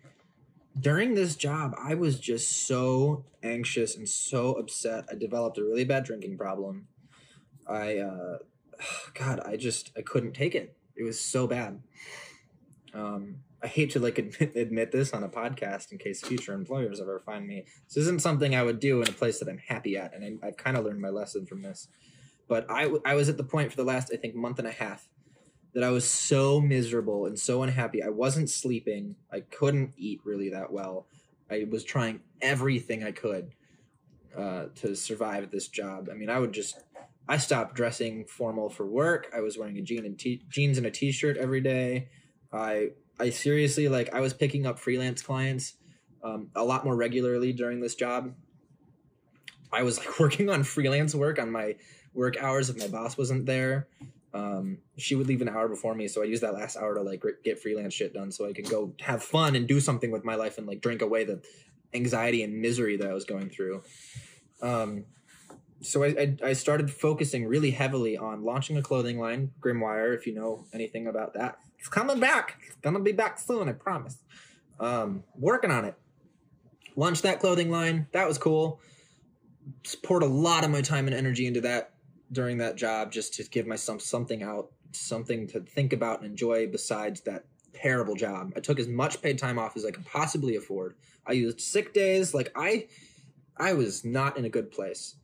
during this job, I was just so anxious and so upset. I developed a really bad drinking problem. I, uh, God, I just I couldn't take it. It was so bad. Um, I hate to like admit, admit this on a podcast in case future employers ever find me. This isn't something I would do in a place that I'm happy at, and I, have kind of learned my lesson from this. But I, I was at the point for the last I think month and a half that I was so miserable and so unhappy. I wasn't sleeping. I couldn't eat really that well. I was trying everything I could uh, to survive this job. I mean, I would just I stopped dressing formal for work. I was wearing a jean and t- jeans and a t-shirt every day. I I seriously like I was picking up freelance clients um, a lot more regularly during this job. I was like working on freelance work on my work hours if my boss wasn't there. Um, she would leave an hour before me, so I used that last hour to like get freelance shit done, so I could go have fun and do something with my life and like drink away the anxiety and misery that I was going through. Um, so I, I, I started focusing really heavily on launching a clothing line, Grimwire. If you know anything about that, it's coming back. It's gonna be back soon, I promise. Um, working on it. Launched that clothing line. That was cool. Poured a lot of my time and energy into that during that job, just to give myself something out, something to think about and enjoy besides that terrible job. I took as much paid time off as I could possibly afford. I used sick days. Like I, I was not in a good place.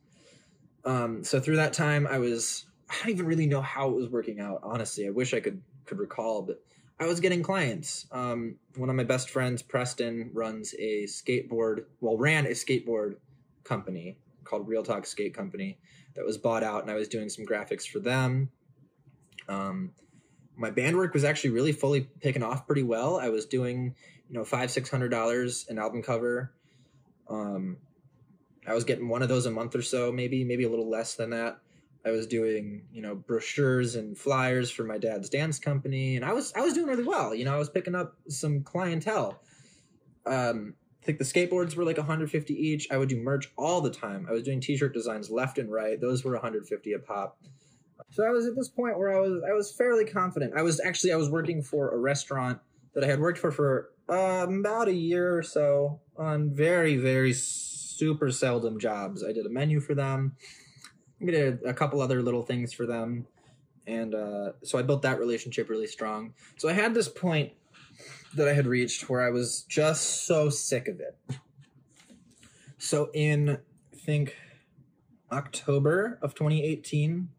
Um, so through that time, I was I don't even really know how it was working out. Honestly, I wish I could could recall, but I was getting clients. Um, one of my best friends, Preston, runs a skateboard. Well, ran a skateboard company called Real Talk Skate Company that was bought out, and I was doing some graphics for them. Um, my band work was actually really fully picking off pretty well. I was doing, you know, five six hundred dollars an album cover. Um, I was getting one of those a month or so, maybe maybe a little less than that. I was doing, you know, brochures and flyers for my dad's dance company, and I was I was doing really well. You know, I was picking up some clientele. Um, I think the skateboards were like 150 each. I would do merch all the time. I was doing t-shirt designs left and right. Those were 150 a pop. So I was at this point where I was I was fairly confident. I was actually I was working for a restaurant that I had worked for for um, about a year or so on very very super seldom jobs. I did a menu for them. I did a couple other little things for them, and uh, so I built that relationship really strong. So I had this point that I had reached where I was just so sick of it. So in I think October of 2018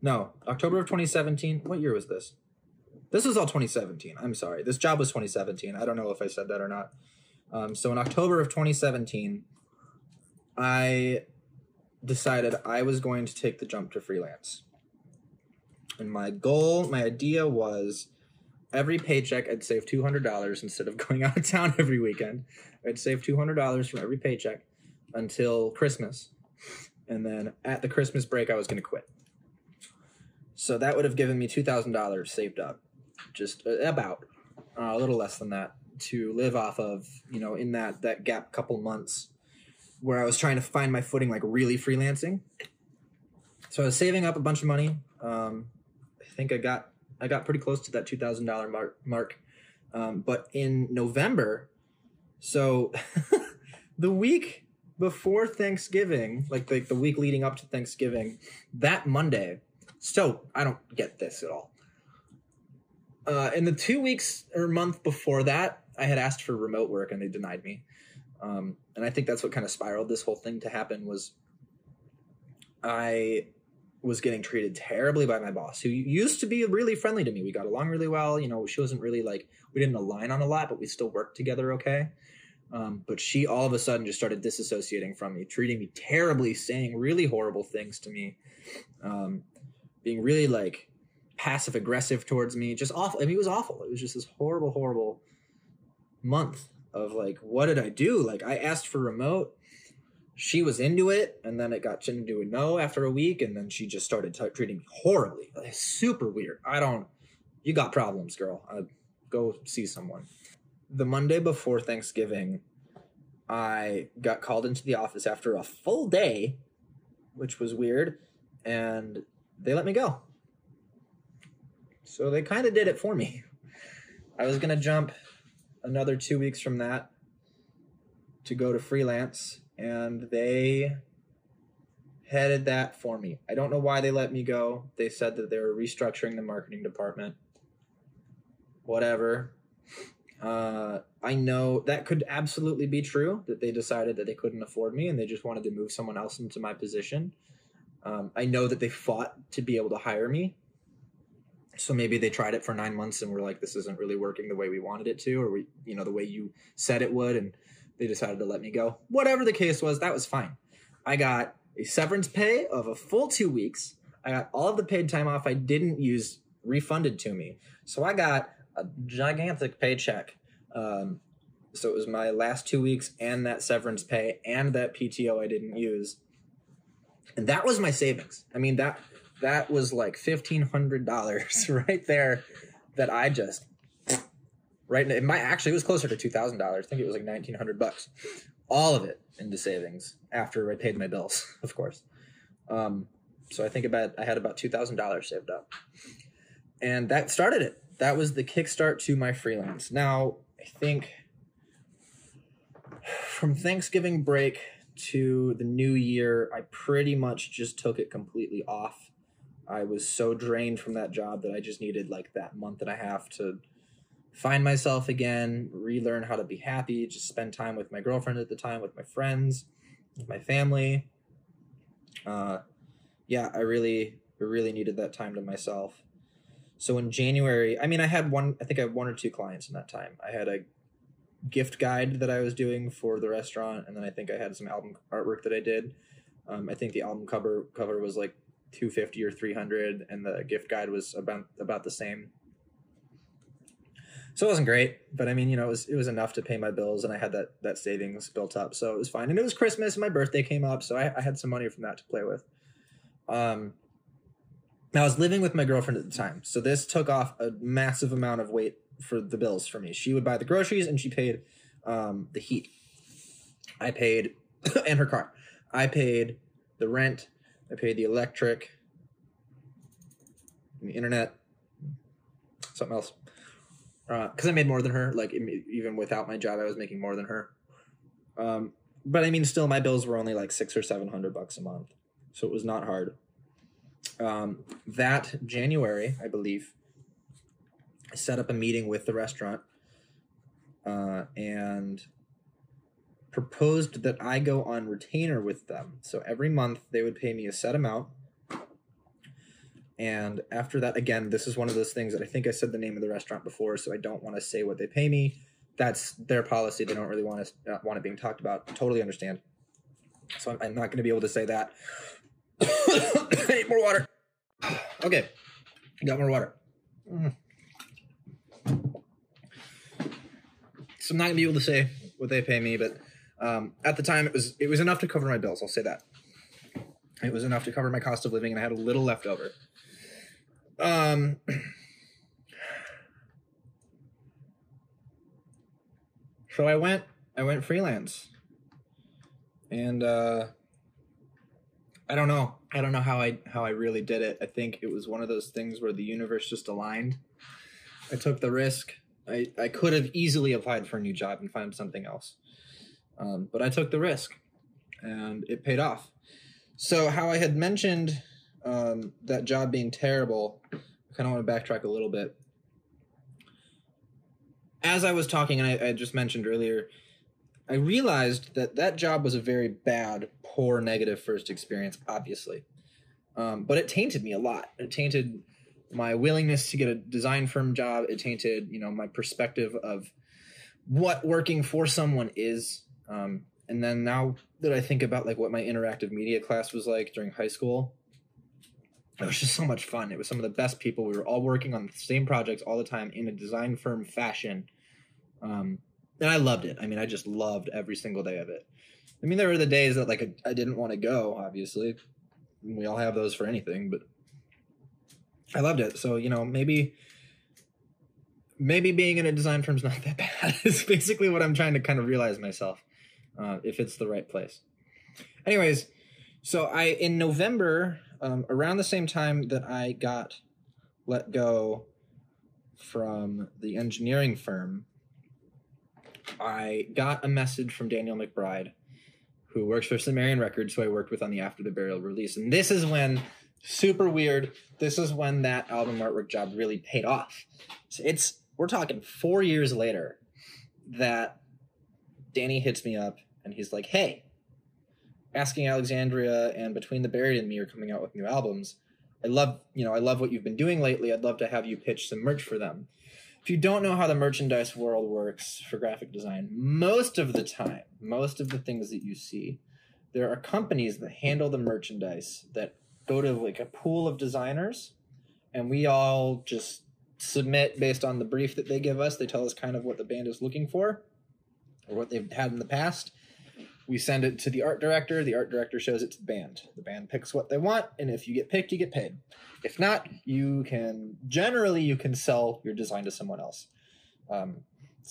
no, October of 2017. What year was this? This was all 2017. I'm sorry. This job was 2017. I don't know if I said that or not. Um, so in October of 2017, I decided I was going to take the jump to freelance. And my goal, my idea was every paycheck I'd save $200 instead of going out of town every weekend. I'd save $200 from every paycheck until Christmas. And then at the Christmas break, I was going to quit. So that would have given me two thousand dollars saved up, just uh, about uh, a little less than that to live off of. You know, in that that gap couple months where I was trying to find my footing, like really freelancing. So I was saving up a bunch of money. Um, I think I got I got pretty close to that two thousand dollar mark. Mark, um, but in November, so the week before Thanksgiving, like the, the week leading up to Thanksgiving, that Monday, so I don't get this at all. Uh, in the two weeks or month before that, I had asked for remote work and they denied me. Um, and I think that's what kind of spiraled this whole thing to happen was I was getting treated terribly by my boss, who used to be really friendly to me. We got along really well. You know, she wasn't really like we didn't align on a lot, but we still worked together okay. Um, but she all of a sudden just started disassociating from me, treating me terribly, saying really horrible things to me. Um, being really like passive aggressive towards me. Just awful. I mean, it was awful. It was just this horrible, horrible month of like, what did I do? Like, I asked for remote. She was into it, and then it got into a no after a week, and then she just started t- treating me horribly. Like, super weird. I don't. You got problems, girl. Uh, go see someone. The Monday before Thanksgiving, I got called into the office after a full day, which was weird, and they let me go. So they kind of did it for me. I was going to jump another two weeks from that to go to freelance, and they headed that for me. I don't know why they let me go. They said that they were restructuring the marketing department. Whatever. Uh, I know that could absolutely be true that they decided that they couldn't afford me and they just wanted to move someone else into my position. Um, I know that they fought to be able to hire me. So maybe they tried it for nine months and were like, this isn't really working the way we wanted it to, or we, you know, the way you said it would. And they decided to let me go. Whatever the case was, that was fine. I got a severance pay of a full two weeks. I got all of the paid time off I didn't use refunded to me. So I got a gigantic paycheck. Um, so it was my last two weeks and that severance pay and that PTO I didn't use and that was my savings. I mean that that was like fifteen hundred dollars right there that I just right. It might actually it was closer to two thousand dollars. I think it was like nineteen hundred bucks. All of it into savings after I paid my bills, of course. Um, so I think about I had about two thousand dollars saved up, and that started it. That was the kickstart to my freelance. Now I think from Thanksgiving break to the new year, I pretty much just took it completely off. I was so drained from that job that I just needed like that month and a half to find myself again, relearn how to be happy, just spend time with my girlfriend at the time, with my friends, with my family. Uh, yeah, I really, really needed that time to myself. So in January, I mean, I had one. I think I had one or two clients in that time. I had a gift guide that I was doing for the restaurant, and then I think I had some album artwork that I did. Um, I think the album cover cover was like two fifty or three hundred, and the gift guide was about about the same. So it wasn't great, but I mean, you know, it was it was enough to pay my bills, and I had that that savings built up, so it was fine. And it was Christmas, and my birthday came up, so I, I had some money from that to play with. Um, I was living with my girlfriend at the time, so this took off a massive amount of weight for the bills for me. She would buy the groceries, and she paid um, the heat. I paid, and her car. I paid the rent. I paid the electric, the internet, something else. Because uh, I made more than her. Like even without my job, I was making more than her. Um, but I mean, still, my bills were only like six or seven hundred bucks a month, so it was not hard. Um, that January, I believe, I set up a meeting with the restaurant uh, and proposed that I go on retainer with them. So every month they would pay me a set amount. And after that, again, this is one of those things that I think I said the name of the restaurant before, so I don't want to say what they pay me. That's their policy. They don't really want to uh, want it being talked about. Totally understand. So I'm, I'm not going to be able to say that. I more water. Okay, got more water. Mm. So I'm not gonna be able to say what they pay me, but um, at the time it was it was enough to cover my bills. I'll say that. It was enough to cover my cost of living, and I had a little left over. Um. So I went I went freelance. And uh I don't know. I don't know how I how I really did it. I think it was one of those things where the universe just aligned. I took the risk. I, I could have easily applied for a new job and found something else. Um, but I took the risk and it paid off. So, how I had mentioned um, that job being terrible, I kind of want to backtrack a little bit. As I was talking, and I, I just mentioned earlier, I realized that that job was a very bad, poor, negative first experience, obviously. Um, but it tainted me a lot. It tainted my willingness to get a design firm job. It tainted, you know, my perspective of what working for someone is. Um, and then now that I think about like what my interactive media class was like during high school, it was just so much fun. It was some of the best people. We were all working on the same projects all the time in a design firm fashion. Um, and I loved it. I mean, I just loved every single day of it. I mean, there were the days that like I didn't want to go. Obviously, we all have those for anything, but I loved it. So you know, maybe maybe being in a design firm is not that bad. It's basically what I'm trying to kind of realize myself, uh, if it's the right place. Anyways, so I in November, um, around the same time that I got let go from the engineering firm I got a message from Daniel McBride, who works for Sumerian Records, who I worked with on the After the Burial release. And this is when, super weird, this is when that album artwork job really paid off. So it's, we're talking four years later that Danny hits me up and he's like, hey, Asking Alexandria and Between the Buried and Me are coming out with new albums. I love, you know, I love what you've been doing lately. I'd love to have you pitch some merch for them if you don't know how the merchandise world works for graphic design, most of the time, most of the things that you see, there are companies that handle the merchandise that go to like a pool of designers, and we all just submit based on the brief that they give us. They tell us kind of what the band is looking for or what they've had in the past. We send it to the art director. The art director shows it to the band. The band picks what they want, and if you get picked, you get paid. If not, you can generally you can sell your design to someone else. Um,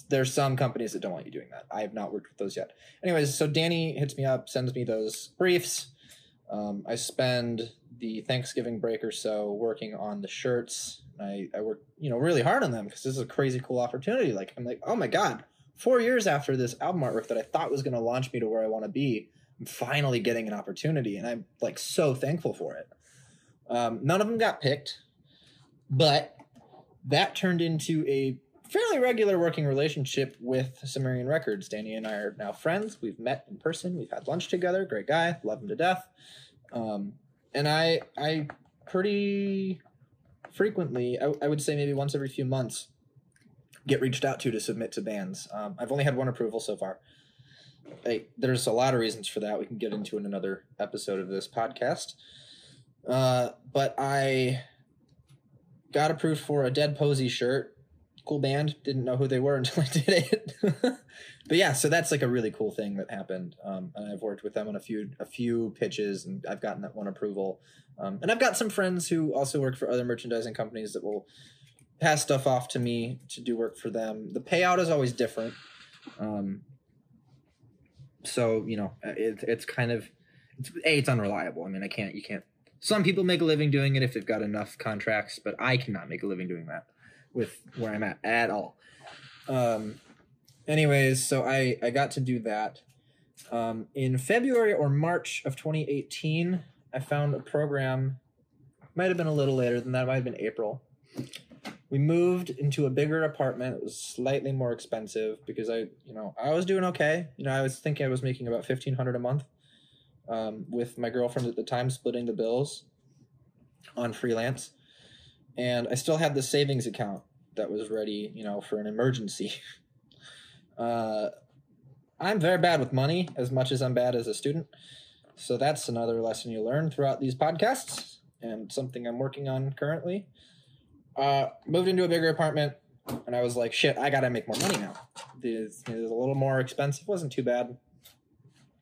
there's some companies that don't want you doing that. I have not worked with those yet. Anyways, so Danny hits me up, sends me those briefs. Um, I spend the Thanksgiving break or so working on the shirts. I, I work, you know, really hard on them because this is a crazy cool opportunity. Like I'm like, oh my god, four years after this album artwork that I thought was going to launch me to where I want to be, I'm finally getting an opportunity, and I'm like so thankful for it. Um, none of them got picked, but that turned into a fairly regular working relationship with Sumerian Records. Danny and I are now friends. We've met in person. We've had lunch together. Great guy. Love him to death. Um, and I, I, pretty frequently. I, I would say maybe once every few months, get reached out to to submit to bands. Um, I've only had one approval so far. There's a lot of reasons for that. We can get into in another episode of this podcast. Uh, but I got approved for a Dead Posey shirt. Cool band. Didn't know who they were until I did it. but yeah, so that's like a really cool thing that happened. Um, and I've worked with them on a few a few pitches, and I've gotten that one approval. Um, and I've got some friends who also work for other merchandising companies that will pass stuff off to me to do work for them. The payout is always different. Um, so you know, it, it's kind of it's, a it's unreliable. I mean, I can't you can't. Some people make a living doing it if they've got enough contracts, but I cannot make a living doing that with where I'm at at all. Um, anyways, so I I got to do that. Um, in February or March of 2018, I found a program. Might have been a little later than that. Might have been April. We moved into a bigger apartment. It was slightly more expensive because I, you know, I was doing okay. You know, I was thinking I was making about fifteen hundred a month. Um, with my girlfriend at the time splitting the bills on freelance, and I still had the savings account that was ready, you know, for an emergency. Uh, I'm very bad with money, as much as I'm bad as a student. So that's another lesson you learn throughout these podcasts, and something I'm working on currently. Uh, moved into a bigger apartment, and I was like, "Shit, I gotta make more money now." It's, a little more expensive. wasn't too bad,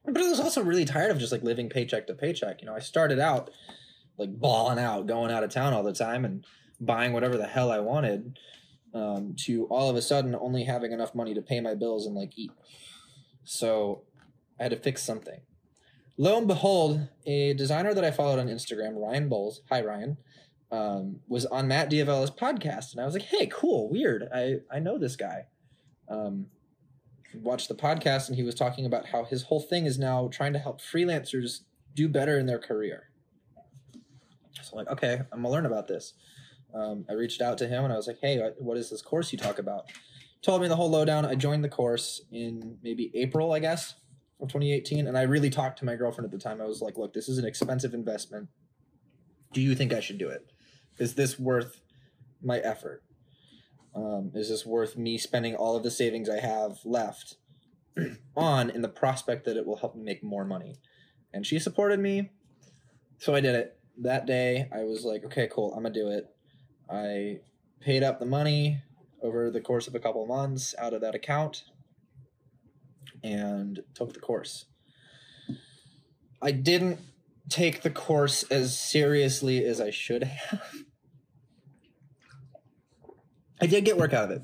but I was also really tired of just like living paycheck to paycheck. You know, I started out like balling out, going out of town all the time, and buying whatever the hell I wanted um, to all of a sudden only having enough money to pay my bills and like eat. So I had to fix something. Lo and behold, a designer that I followed on Instagram, Ryan Bowles, hi Ryan, um, was on Matt D'Avella's podcast, and I was like, "Hey, cool, weird. I I know this guy." Um, watched the podcast, and he was talking about how his whole thing is now trying to help freelancers do better in their career. So, like, okay, I'm gonna learn about this um, I reached out to him and I was like, "Hey, what is this course you talk about?" Told me the whole lowdown. I joined the course in maybe April, I guess, of 2018, and I really talked to my girlfriend at the time. I was like, "Look, this is an expensive investment. Do you think I should do it? Is this worth my effort? Um, is this worth me spending all of the savings I have left on in the prospect that it will help me make more money?" And she supported me, so I did it. That day, I was like, "Okay, cool. I'm gonna do it." I paid up the money over the course of a couple of months out of that account and took the course. I didn't take the course as seriously as I should have. I did get work out of it.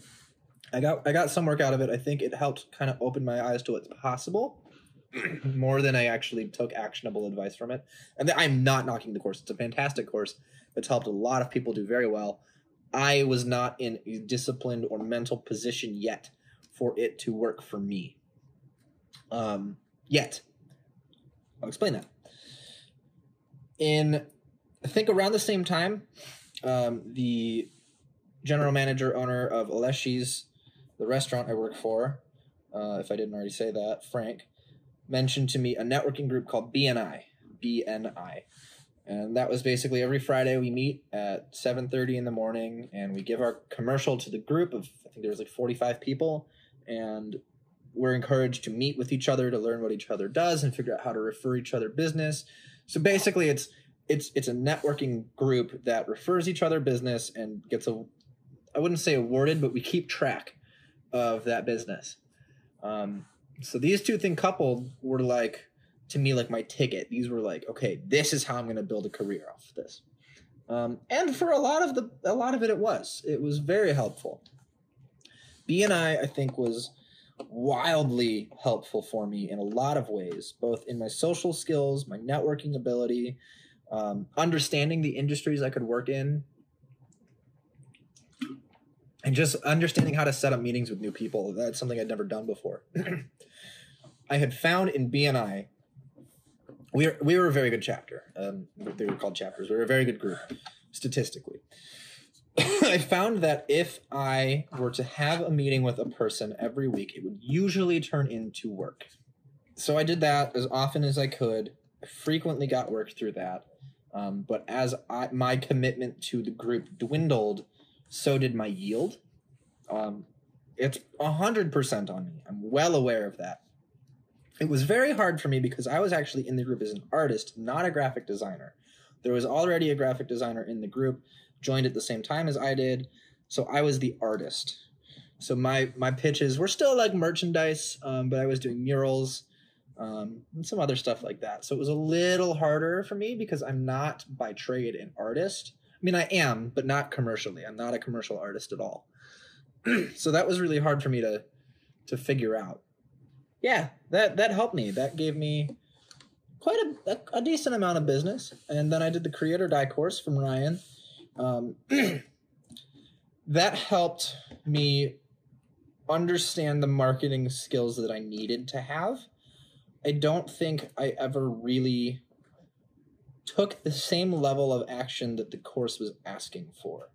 I got I got some work out of it. I think it helped kind of open my eyes to what's possible more than I actually took actionable advice from it. And I'm not knocking the course. It's a fantastic course. It's helped a lot of people do very well. I was not in a disciplined or mental position yet for it to work for me. Um, yet. I'll explain that. In, I think around the same time, um, the general manager owner of Aleshi's, the restaurant I work for, uh, if I didn't already say that, Frank, mentioned to me a networking group called BNI. BNI and that was basically every friday we meet at 7.30 in the morning and we give our commercial to the group of i think there was like 45 people and we're encouraged to meet with each other to learn what each other does and figure out how to refer each other business so basically it's it's it's a networking group that refers each other business and gets a i wouldn't say awarded but we keep track of that business um, so these two things coupled were like to me like my ticket. These were like, okay, this is how I'm going to build a career off of this. Um, and for a lot of the a lot of it, it was it was very helpful. BNI, I think, was wildly helpful for me in a lot of ways, both in my social skills, my networking ability, um, understanding the industries I could work in, and just understanding how to set up meetings with new people. That's something I'd never done before. I had found in BNI we were, we were a very good chapter. Um, they were called chapters. We were a very good group statistically. I found that if I were to have a meeting with a person every week, it would usually turn into work. So I did that as often as I could. Frequently got work through that. Um, but as I, my commitment to the group dwindled, so did my yield. Um, it's hundred percent on me. I'm well aware of that. It was very hard for me because I was actually in the group as an artist, not a graphic designer. There was already a graphic designer in the group, joined at the same time as I did, so I was the artist. So my my pitches were still like merchandise, um, but I was doing murals um, and some other stuff like that. So it was a little harder for me because I'm not by trade an artist. I mean, I am, but not commercially. I'm not a commercial artist at all. so that was really hard for me to to figure out. Yeah, that that helped me. That gave me quite a, a, a decent amount of business. And then I did the Create or Die course from Ryan. Um, that helped me understand the marketing skills that I needed to have. I don't think I ever really took the same level of action that the course was asking for.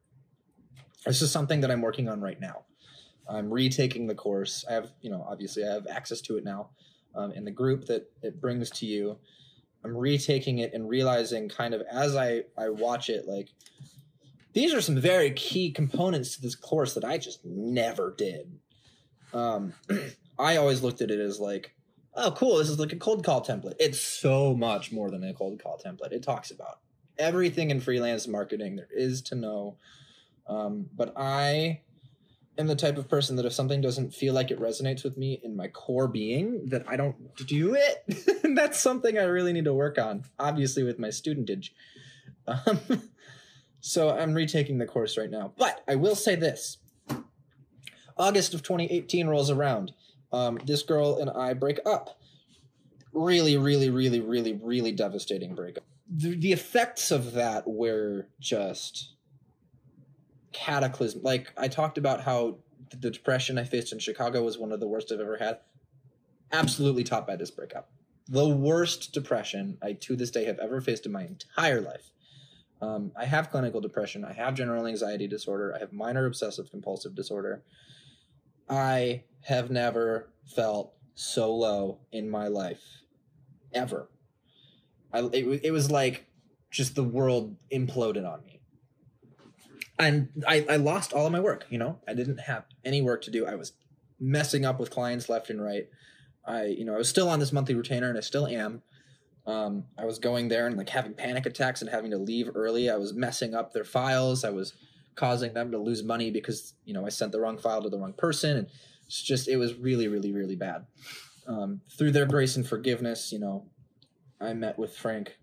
This is something that I'm working on right now. I'm retaking the course. I have, you know, obviously I have access to it now um, in the group that it brings to you. I'm retaking it and realizing kind of as I, I watch it, like, these are some very key components to this course that I just never did. Um, I always looked at it as like, oh, cool, this is like a cold call template. It's so much more than a cold call template. It talks about everything in freelance marketing there is to know. Um, but I am the type of person that if something doesn't feel like it resonates with me in my core being, that I don't do it. That's something I really need to work on, obviously, with my studentage. Um, so I'm retaking the course right now. But I will say this August of 2018 rolls around. Um, this girl and I break up. Really, really, really, really, really devastating breakup. The, the effects of that were just cataclysm. Like I talked about how the depression I faced in Chicago was one of the worst I've ever had. Absolutely topped by this breakup. The worst depression I to this day have ever faced in my entire life. Um, I have clinical depression. I have general anxiety disorder. I have minor obsessive compulsive disorder. I have never felt so low in my life ever. I, it, it was like just the world imploded on me. And I, I lost all of my work, you know? I didn't have any work to do. I was messing up with clients left and right. I, you know, I was still on this monthly retainer and I still am. Um, I was going there and like having panic attacks and having to leave early. I was messing up their files. I was causing them to lose money because you know I sent the wrong file to the wrong person, and it's just it was really really really bad. Um, through their grace and forgiveness, you know, I met with Frank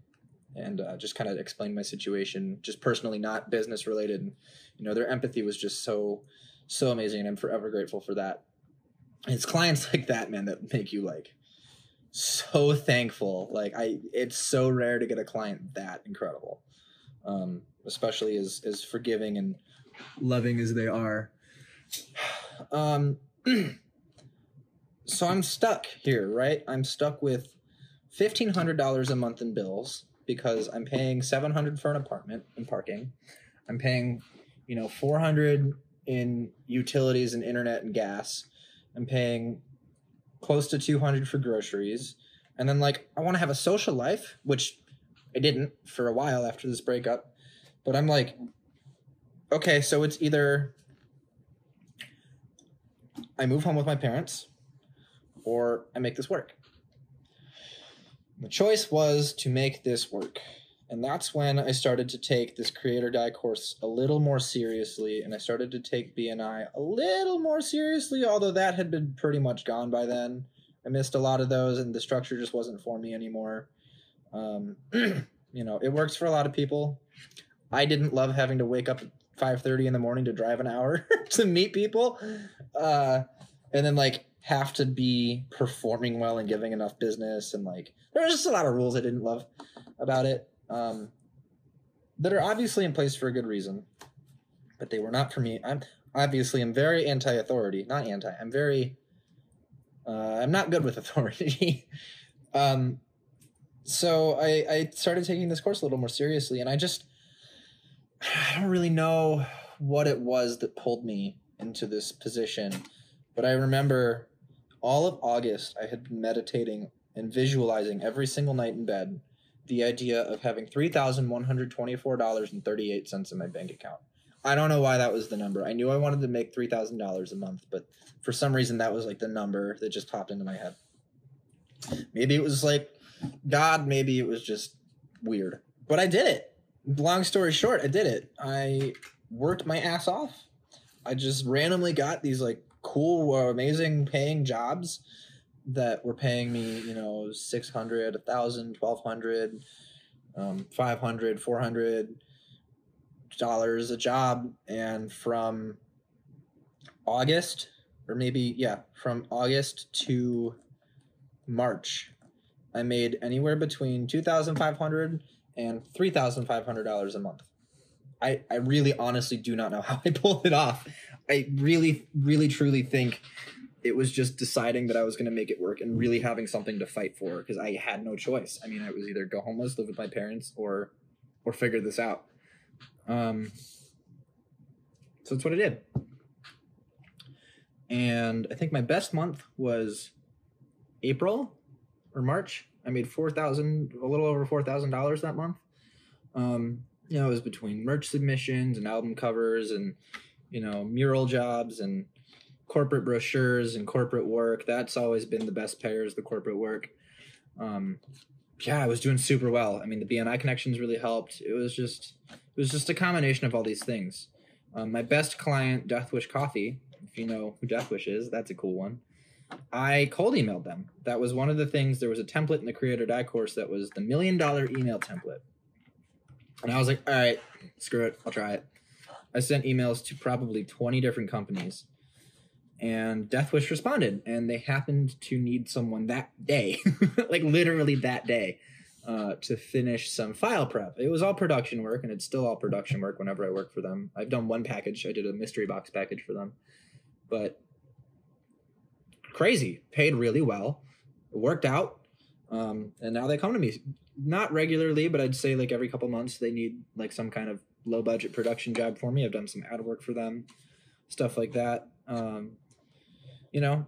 and uh, just kind of explained my situation, just personally, not business related. And you know, their empathy was just so so amazing, and I'm forever grateful for that. And it's clients like that, man, that make you like so thankful. Like I, it's so rare to get a client that incredible. Um, especially as as forgiving and loving as they are. Um, so I'm stuck here, right? I'm stuck with fifteen hundred dollars a month in bills because I'm paying seven hundred for an apartment and parking. I'm paying, you know, four hundred in utilities and internet and gas. I'm paying close to two hundred for groceries, and then like I want to have a social life, which I didn't for a while after this breakup. But I'm like, okay, so it's either I move home with my parents or I make this work. The choice was to make this work. And that's when I started to take this Create or Die course a little more seriously, and I started to take BNI a little more seriously, although that had been pretty much gone by then. I missed a lot of those, and the structure just wasn't for me anymore. Um, you know, it works for a lot of people. I didn't love having to wake up at five thirty in the morning to drive an hour to meet people, uh, and then like have to be performing well and giving enough business and like there was just a lot of rules I didn't love about it um, that are obviously in place for a good reason, but they were not for me. I'm obviously I'm very anti-authority, not anti. I'm very uh, I'm not good with authority. um, so I, I started taking this course a little more seriously, and I just I don't really know what it was that pulled me into this position, but I remember all of August I had been meditating and visualizing every single night in bed the idea of having three thousand one hundred twenty-four dollars and thirty-eight cents in my bank account. I don't know why that was the number. I knew I wanted to make three thousand dollars a month, but for some reason that was like the number that just popped into my head. Maybe it was like God, maybe it was just weird. But I did it. Long story short, I did it. I worked my ass off. I just randomly got these like cool, uh, amazing paying jobs that were paying me, you know, 600, 1000, 1200, um, 500, 400 dollars a job and from August or maybe yeah, from August to March I made anywhere between 2500 and $3,500 a month. I, I really honestly do not know how I pulled it off. I really, really, truly think it was just deciding that I was going to make it work and really having something to fight for because I had no choice. I mean, I was either go homeless, live with my parents, or or figure this out. Um, so that's what I did. And I think my best month was April or March. I made four thousand, a little over four thousand dollars that month. Um, you know, it was between merch submissions and album covers and you know mural jobs and corporate brochures and corporate work. That's always been the best payers, the corporate work. Um, yeah, I was doing super well. I mean, the BNI connections really helped. It was just, it was just a combination of all these things. Um, my best client, Deathwish Coffee, if you know who Deathwish is, that's a cool one. I cold emailed them. That was one of the things. There was a template in the Create or Die course that was the million dollar email template. And I was like, all right, screw it. I'll try it. I sent emails to probably 20 different companies. And Deathwish responded, and they happened to need someone that day, like literally that day, uh, to finish some file prep. It was all production work, and it's still all production work whenever I work for them. I've done one package, I did a mystery box package for them. But crazy. Paid really well. Worked out. Um, and now they come to me not regularly, but I'd say like every couple months they need like some kind of low budget production job for me. I've done some ad work for them, stuff like that. Um, you know,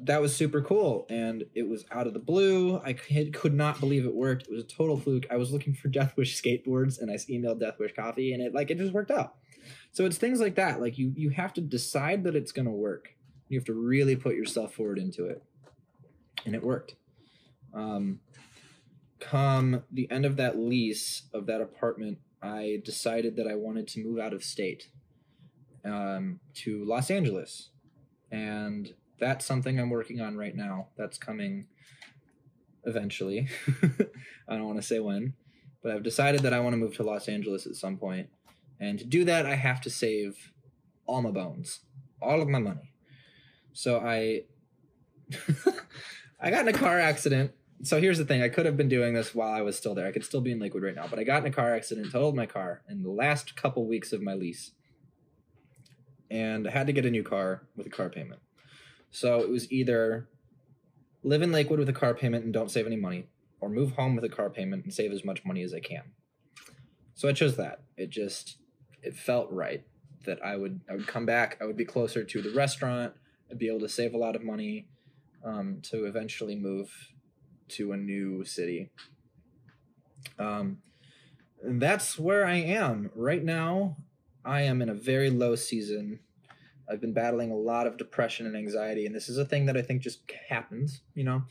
that was super cool, and it was out of the blue. I could not believe it worked. It was a total fluke. I was looking for Deathwish skateboards, and I emailed Deathwish Coffee, and it like it just worked out. So it's things like that. Like you you have to decide that it's going to work you have to really put yourself forward into it. And it worked. Um, come the end of that lease of that apartment, I decided that I wanted to move out of state um, to Los Angeles. And that's something I'm working on right now. That's coming eventually. I don't want to say when, but I've decided that I want to move to Los Angeles at some point. And to do that, I have to save all my bones, all of my money. So I I got in a car accident. So here's the thing: I could have been doing this while I was still there. I could still be in Lakewood right now, but I got in a car accident, totaled my car in the last couple weeks of my lease, and I had to get a new car with a car payment. So it was either live in Lakewood with a car payment and don't save any money, or move home with a car payment and save as much money as I can. So I chose that. It just it felt right that I would I would come back. I would be closer to the restaurant be able to save a lot of money um, to eventually move to a new city. Um, that's where I am right now. I am in a very low season. I've been battling a lot of depression and anxiety, and this is a thing that I think just happens. You know,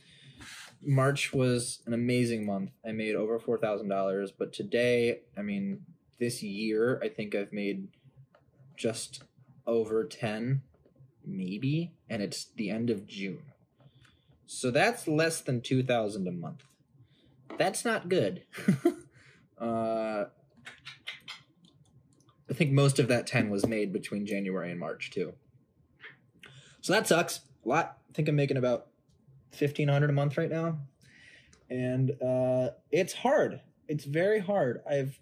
March was an amazing month. I made over four thousand dollars, but today, I mean, this year, I think I've made just over ten maybe, and it's the end of June. So that's less than 2000 a month. That's not good. uh, I think most of that 10 was made between January and March too. So that sucks. A lot. I think I'm making about 1500 a month right now. And uh, it's hard. It's very hard. I've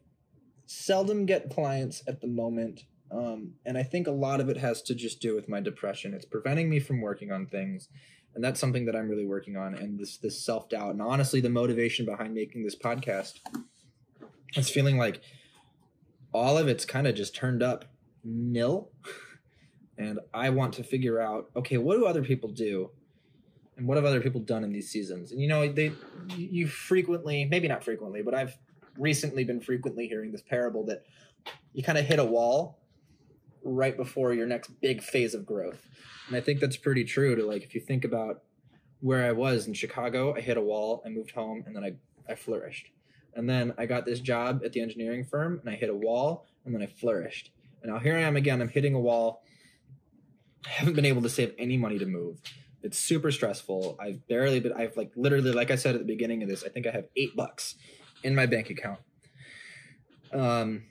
seldom get clients at the moment um, and I think a lot of it has to just do with my depression. It's preventing me from working on things. And that's something that I'm really working on. And this this self doubt, and honestly, the motivation behind making this podcast is feeling like all of it's kind of just turned up nil. And I want to figure out, okay, what do other people do? and what have other people done in these seasons? And you know, they you frequently, maybe not frequently, but I've recently been frequently hearing this parable that you kind of hit a wall right before your next big phase of growth. And I think that's pretty true to like if you think about where I was in Chicago, I hit a wall, I moved home, and then I, I flourished. And then I got this job at the engineering firm and I hit a wall and then I flourished. And now here I am again, I'm hitting a wall. I haven't been able to save any money to move. It's super stressful. I've barely been, I've like literally, like I said at the beginning of this, I think I have eight bucks in my bank account. Um,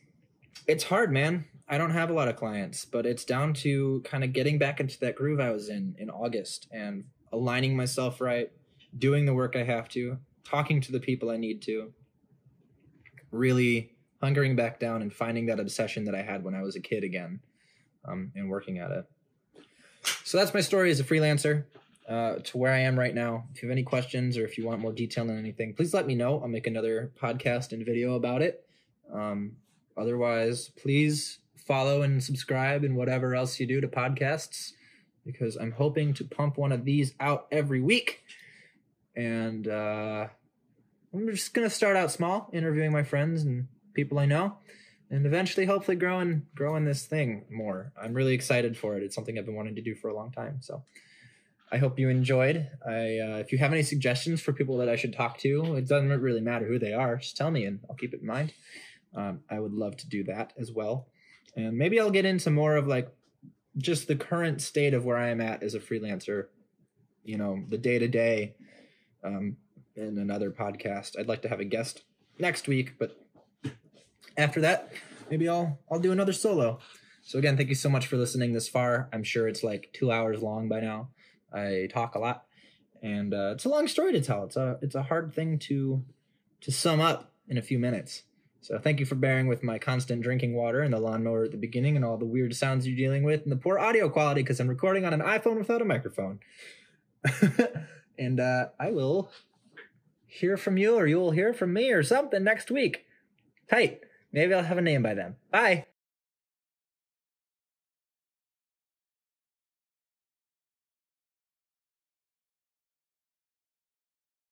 it's hard, man. I don't have a lot of clients, but it's down to kind of getting back into that groove I was in in August and aligning myself right, doing the work I have to, talking to the people I need to, really hunkering back down and finding that obsession that I had when I was a kid again um, and working at it. So that's my story as a freelancer uh, to where I am right now. If you have any questions or if you want more detail on anything, please let me know. I'll make another podcast and video about it. Um, otherwise, please follow and subscribe and whatever else you do to podcasts because I'm hoping to pump one of these out every week. And uh, I'm just going to start out small, interviewing my friends and people I know and eventually hopefully growing growing this thing more. I'm really excited for it. It's something I've been wanting to do for a long time. So I hope you enjoyed. I uh, if you have any suggestions for people that I should talk to, it doesn't really matter who they are. Just tell me and I'll keep it in mind. Um, I would love to do that as well. And maybe I'll get into more of like just the current state of where I am at as a freelancer. You know, the day to day in another podcast. I'd like to have a guest next week, but after that, maybe I'll I'll do another solo. So again, thank you so much for listening this far. I'm sure it's like two hours long by now. I talk a lot, and uh, it's a long story to tell. It's a it's a hard thing to to sum up in a few minutes. So thank you for bearing with my constant drinking water and the lawnmower at the beginning and all the weird sounds you're dealing with and the poor audio quality because I'm recording on an iPhone without a microphone. and uh, I will hear from you or you will hear from me or something next week. Tight. Maybe I'll have a name by then. Bye.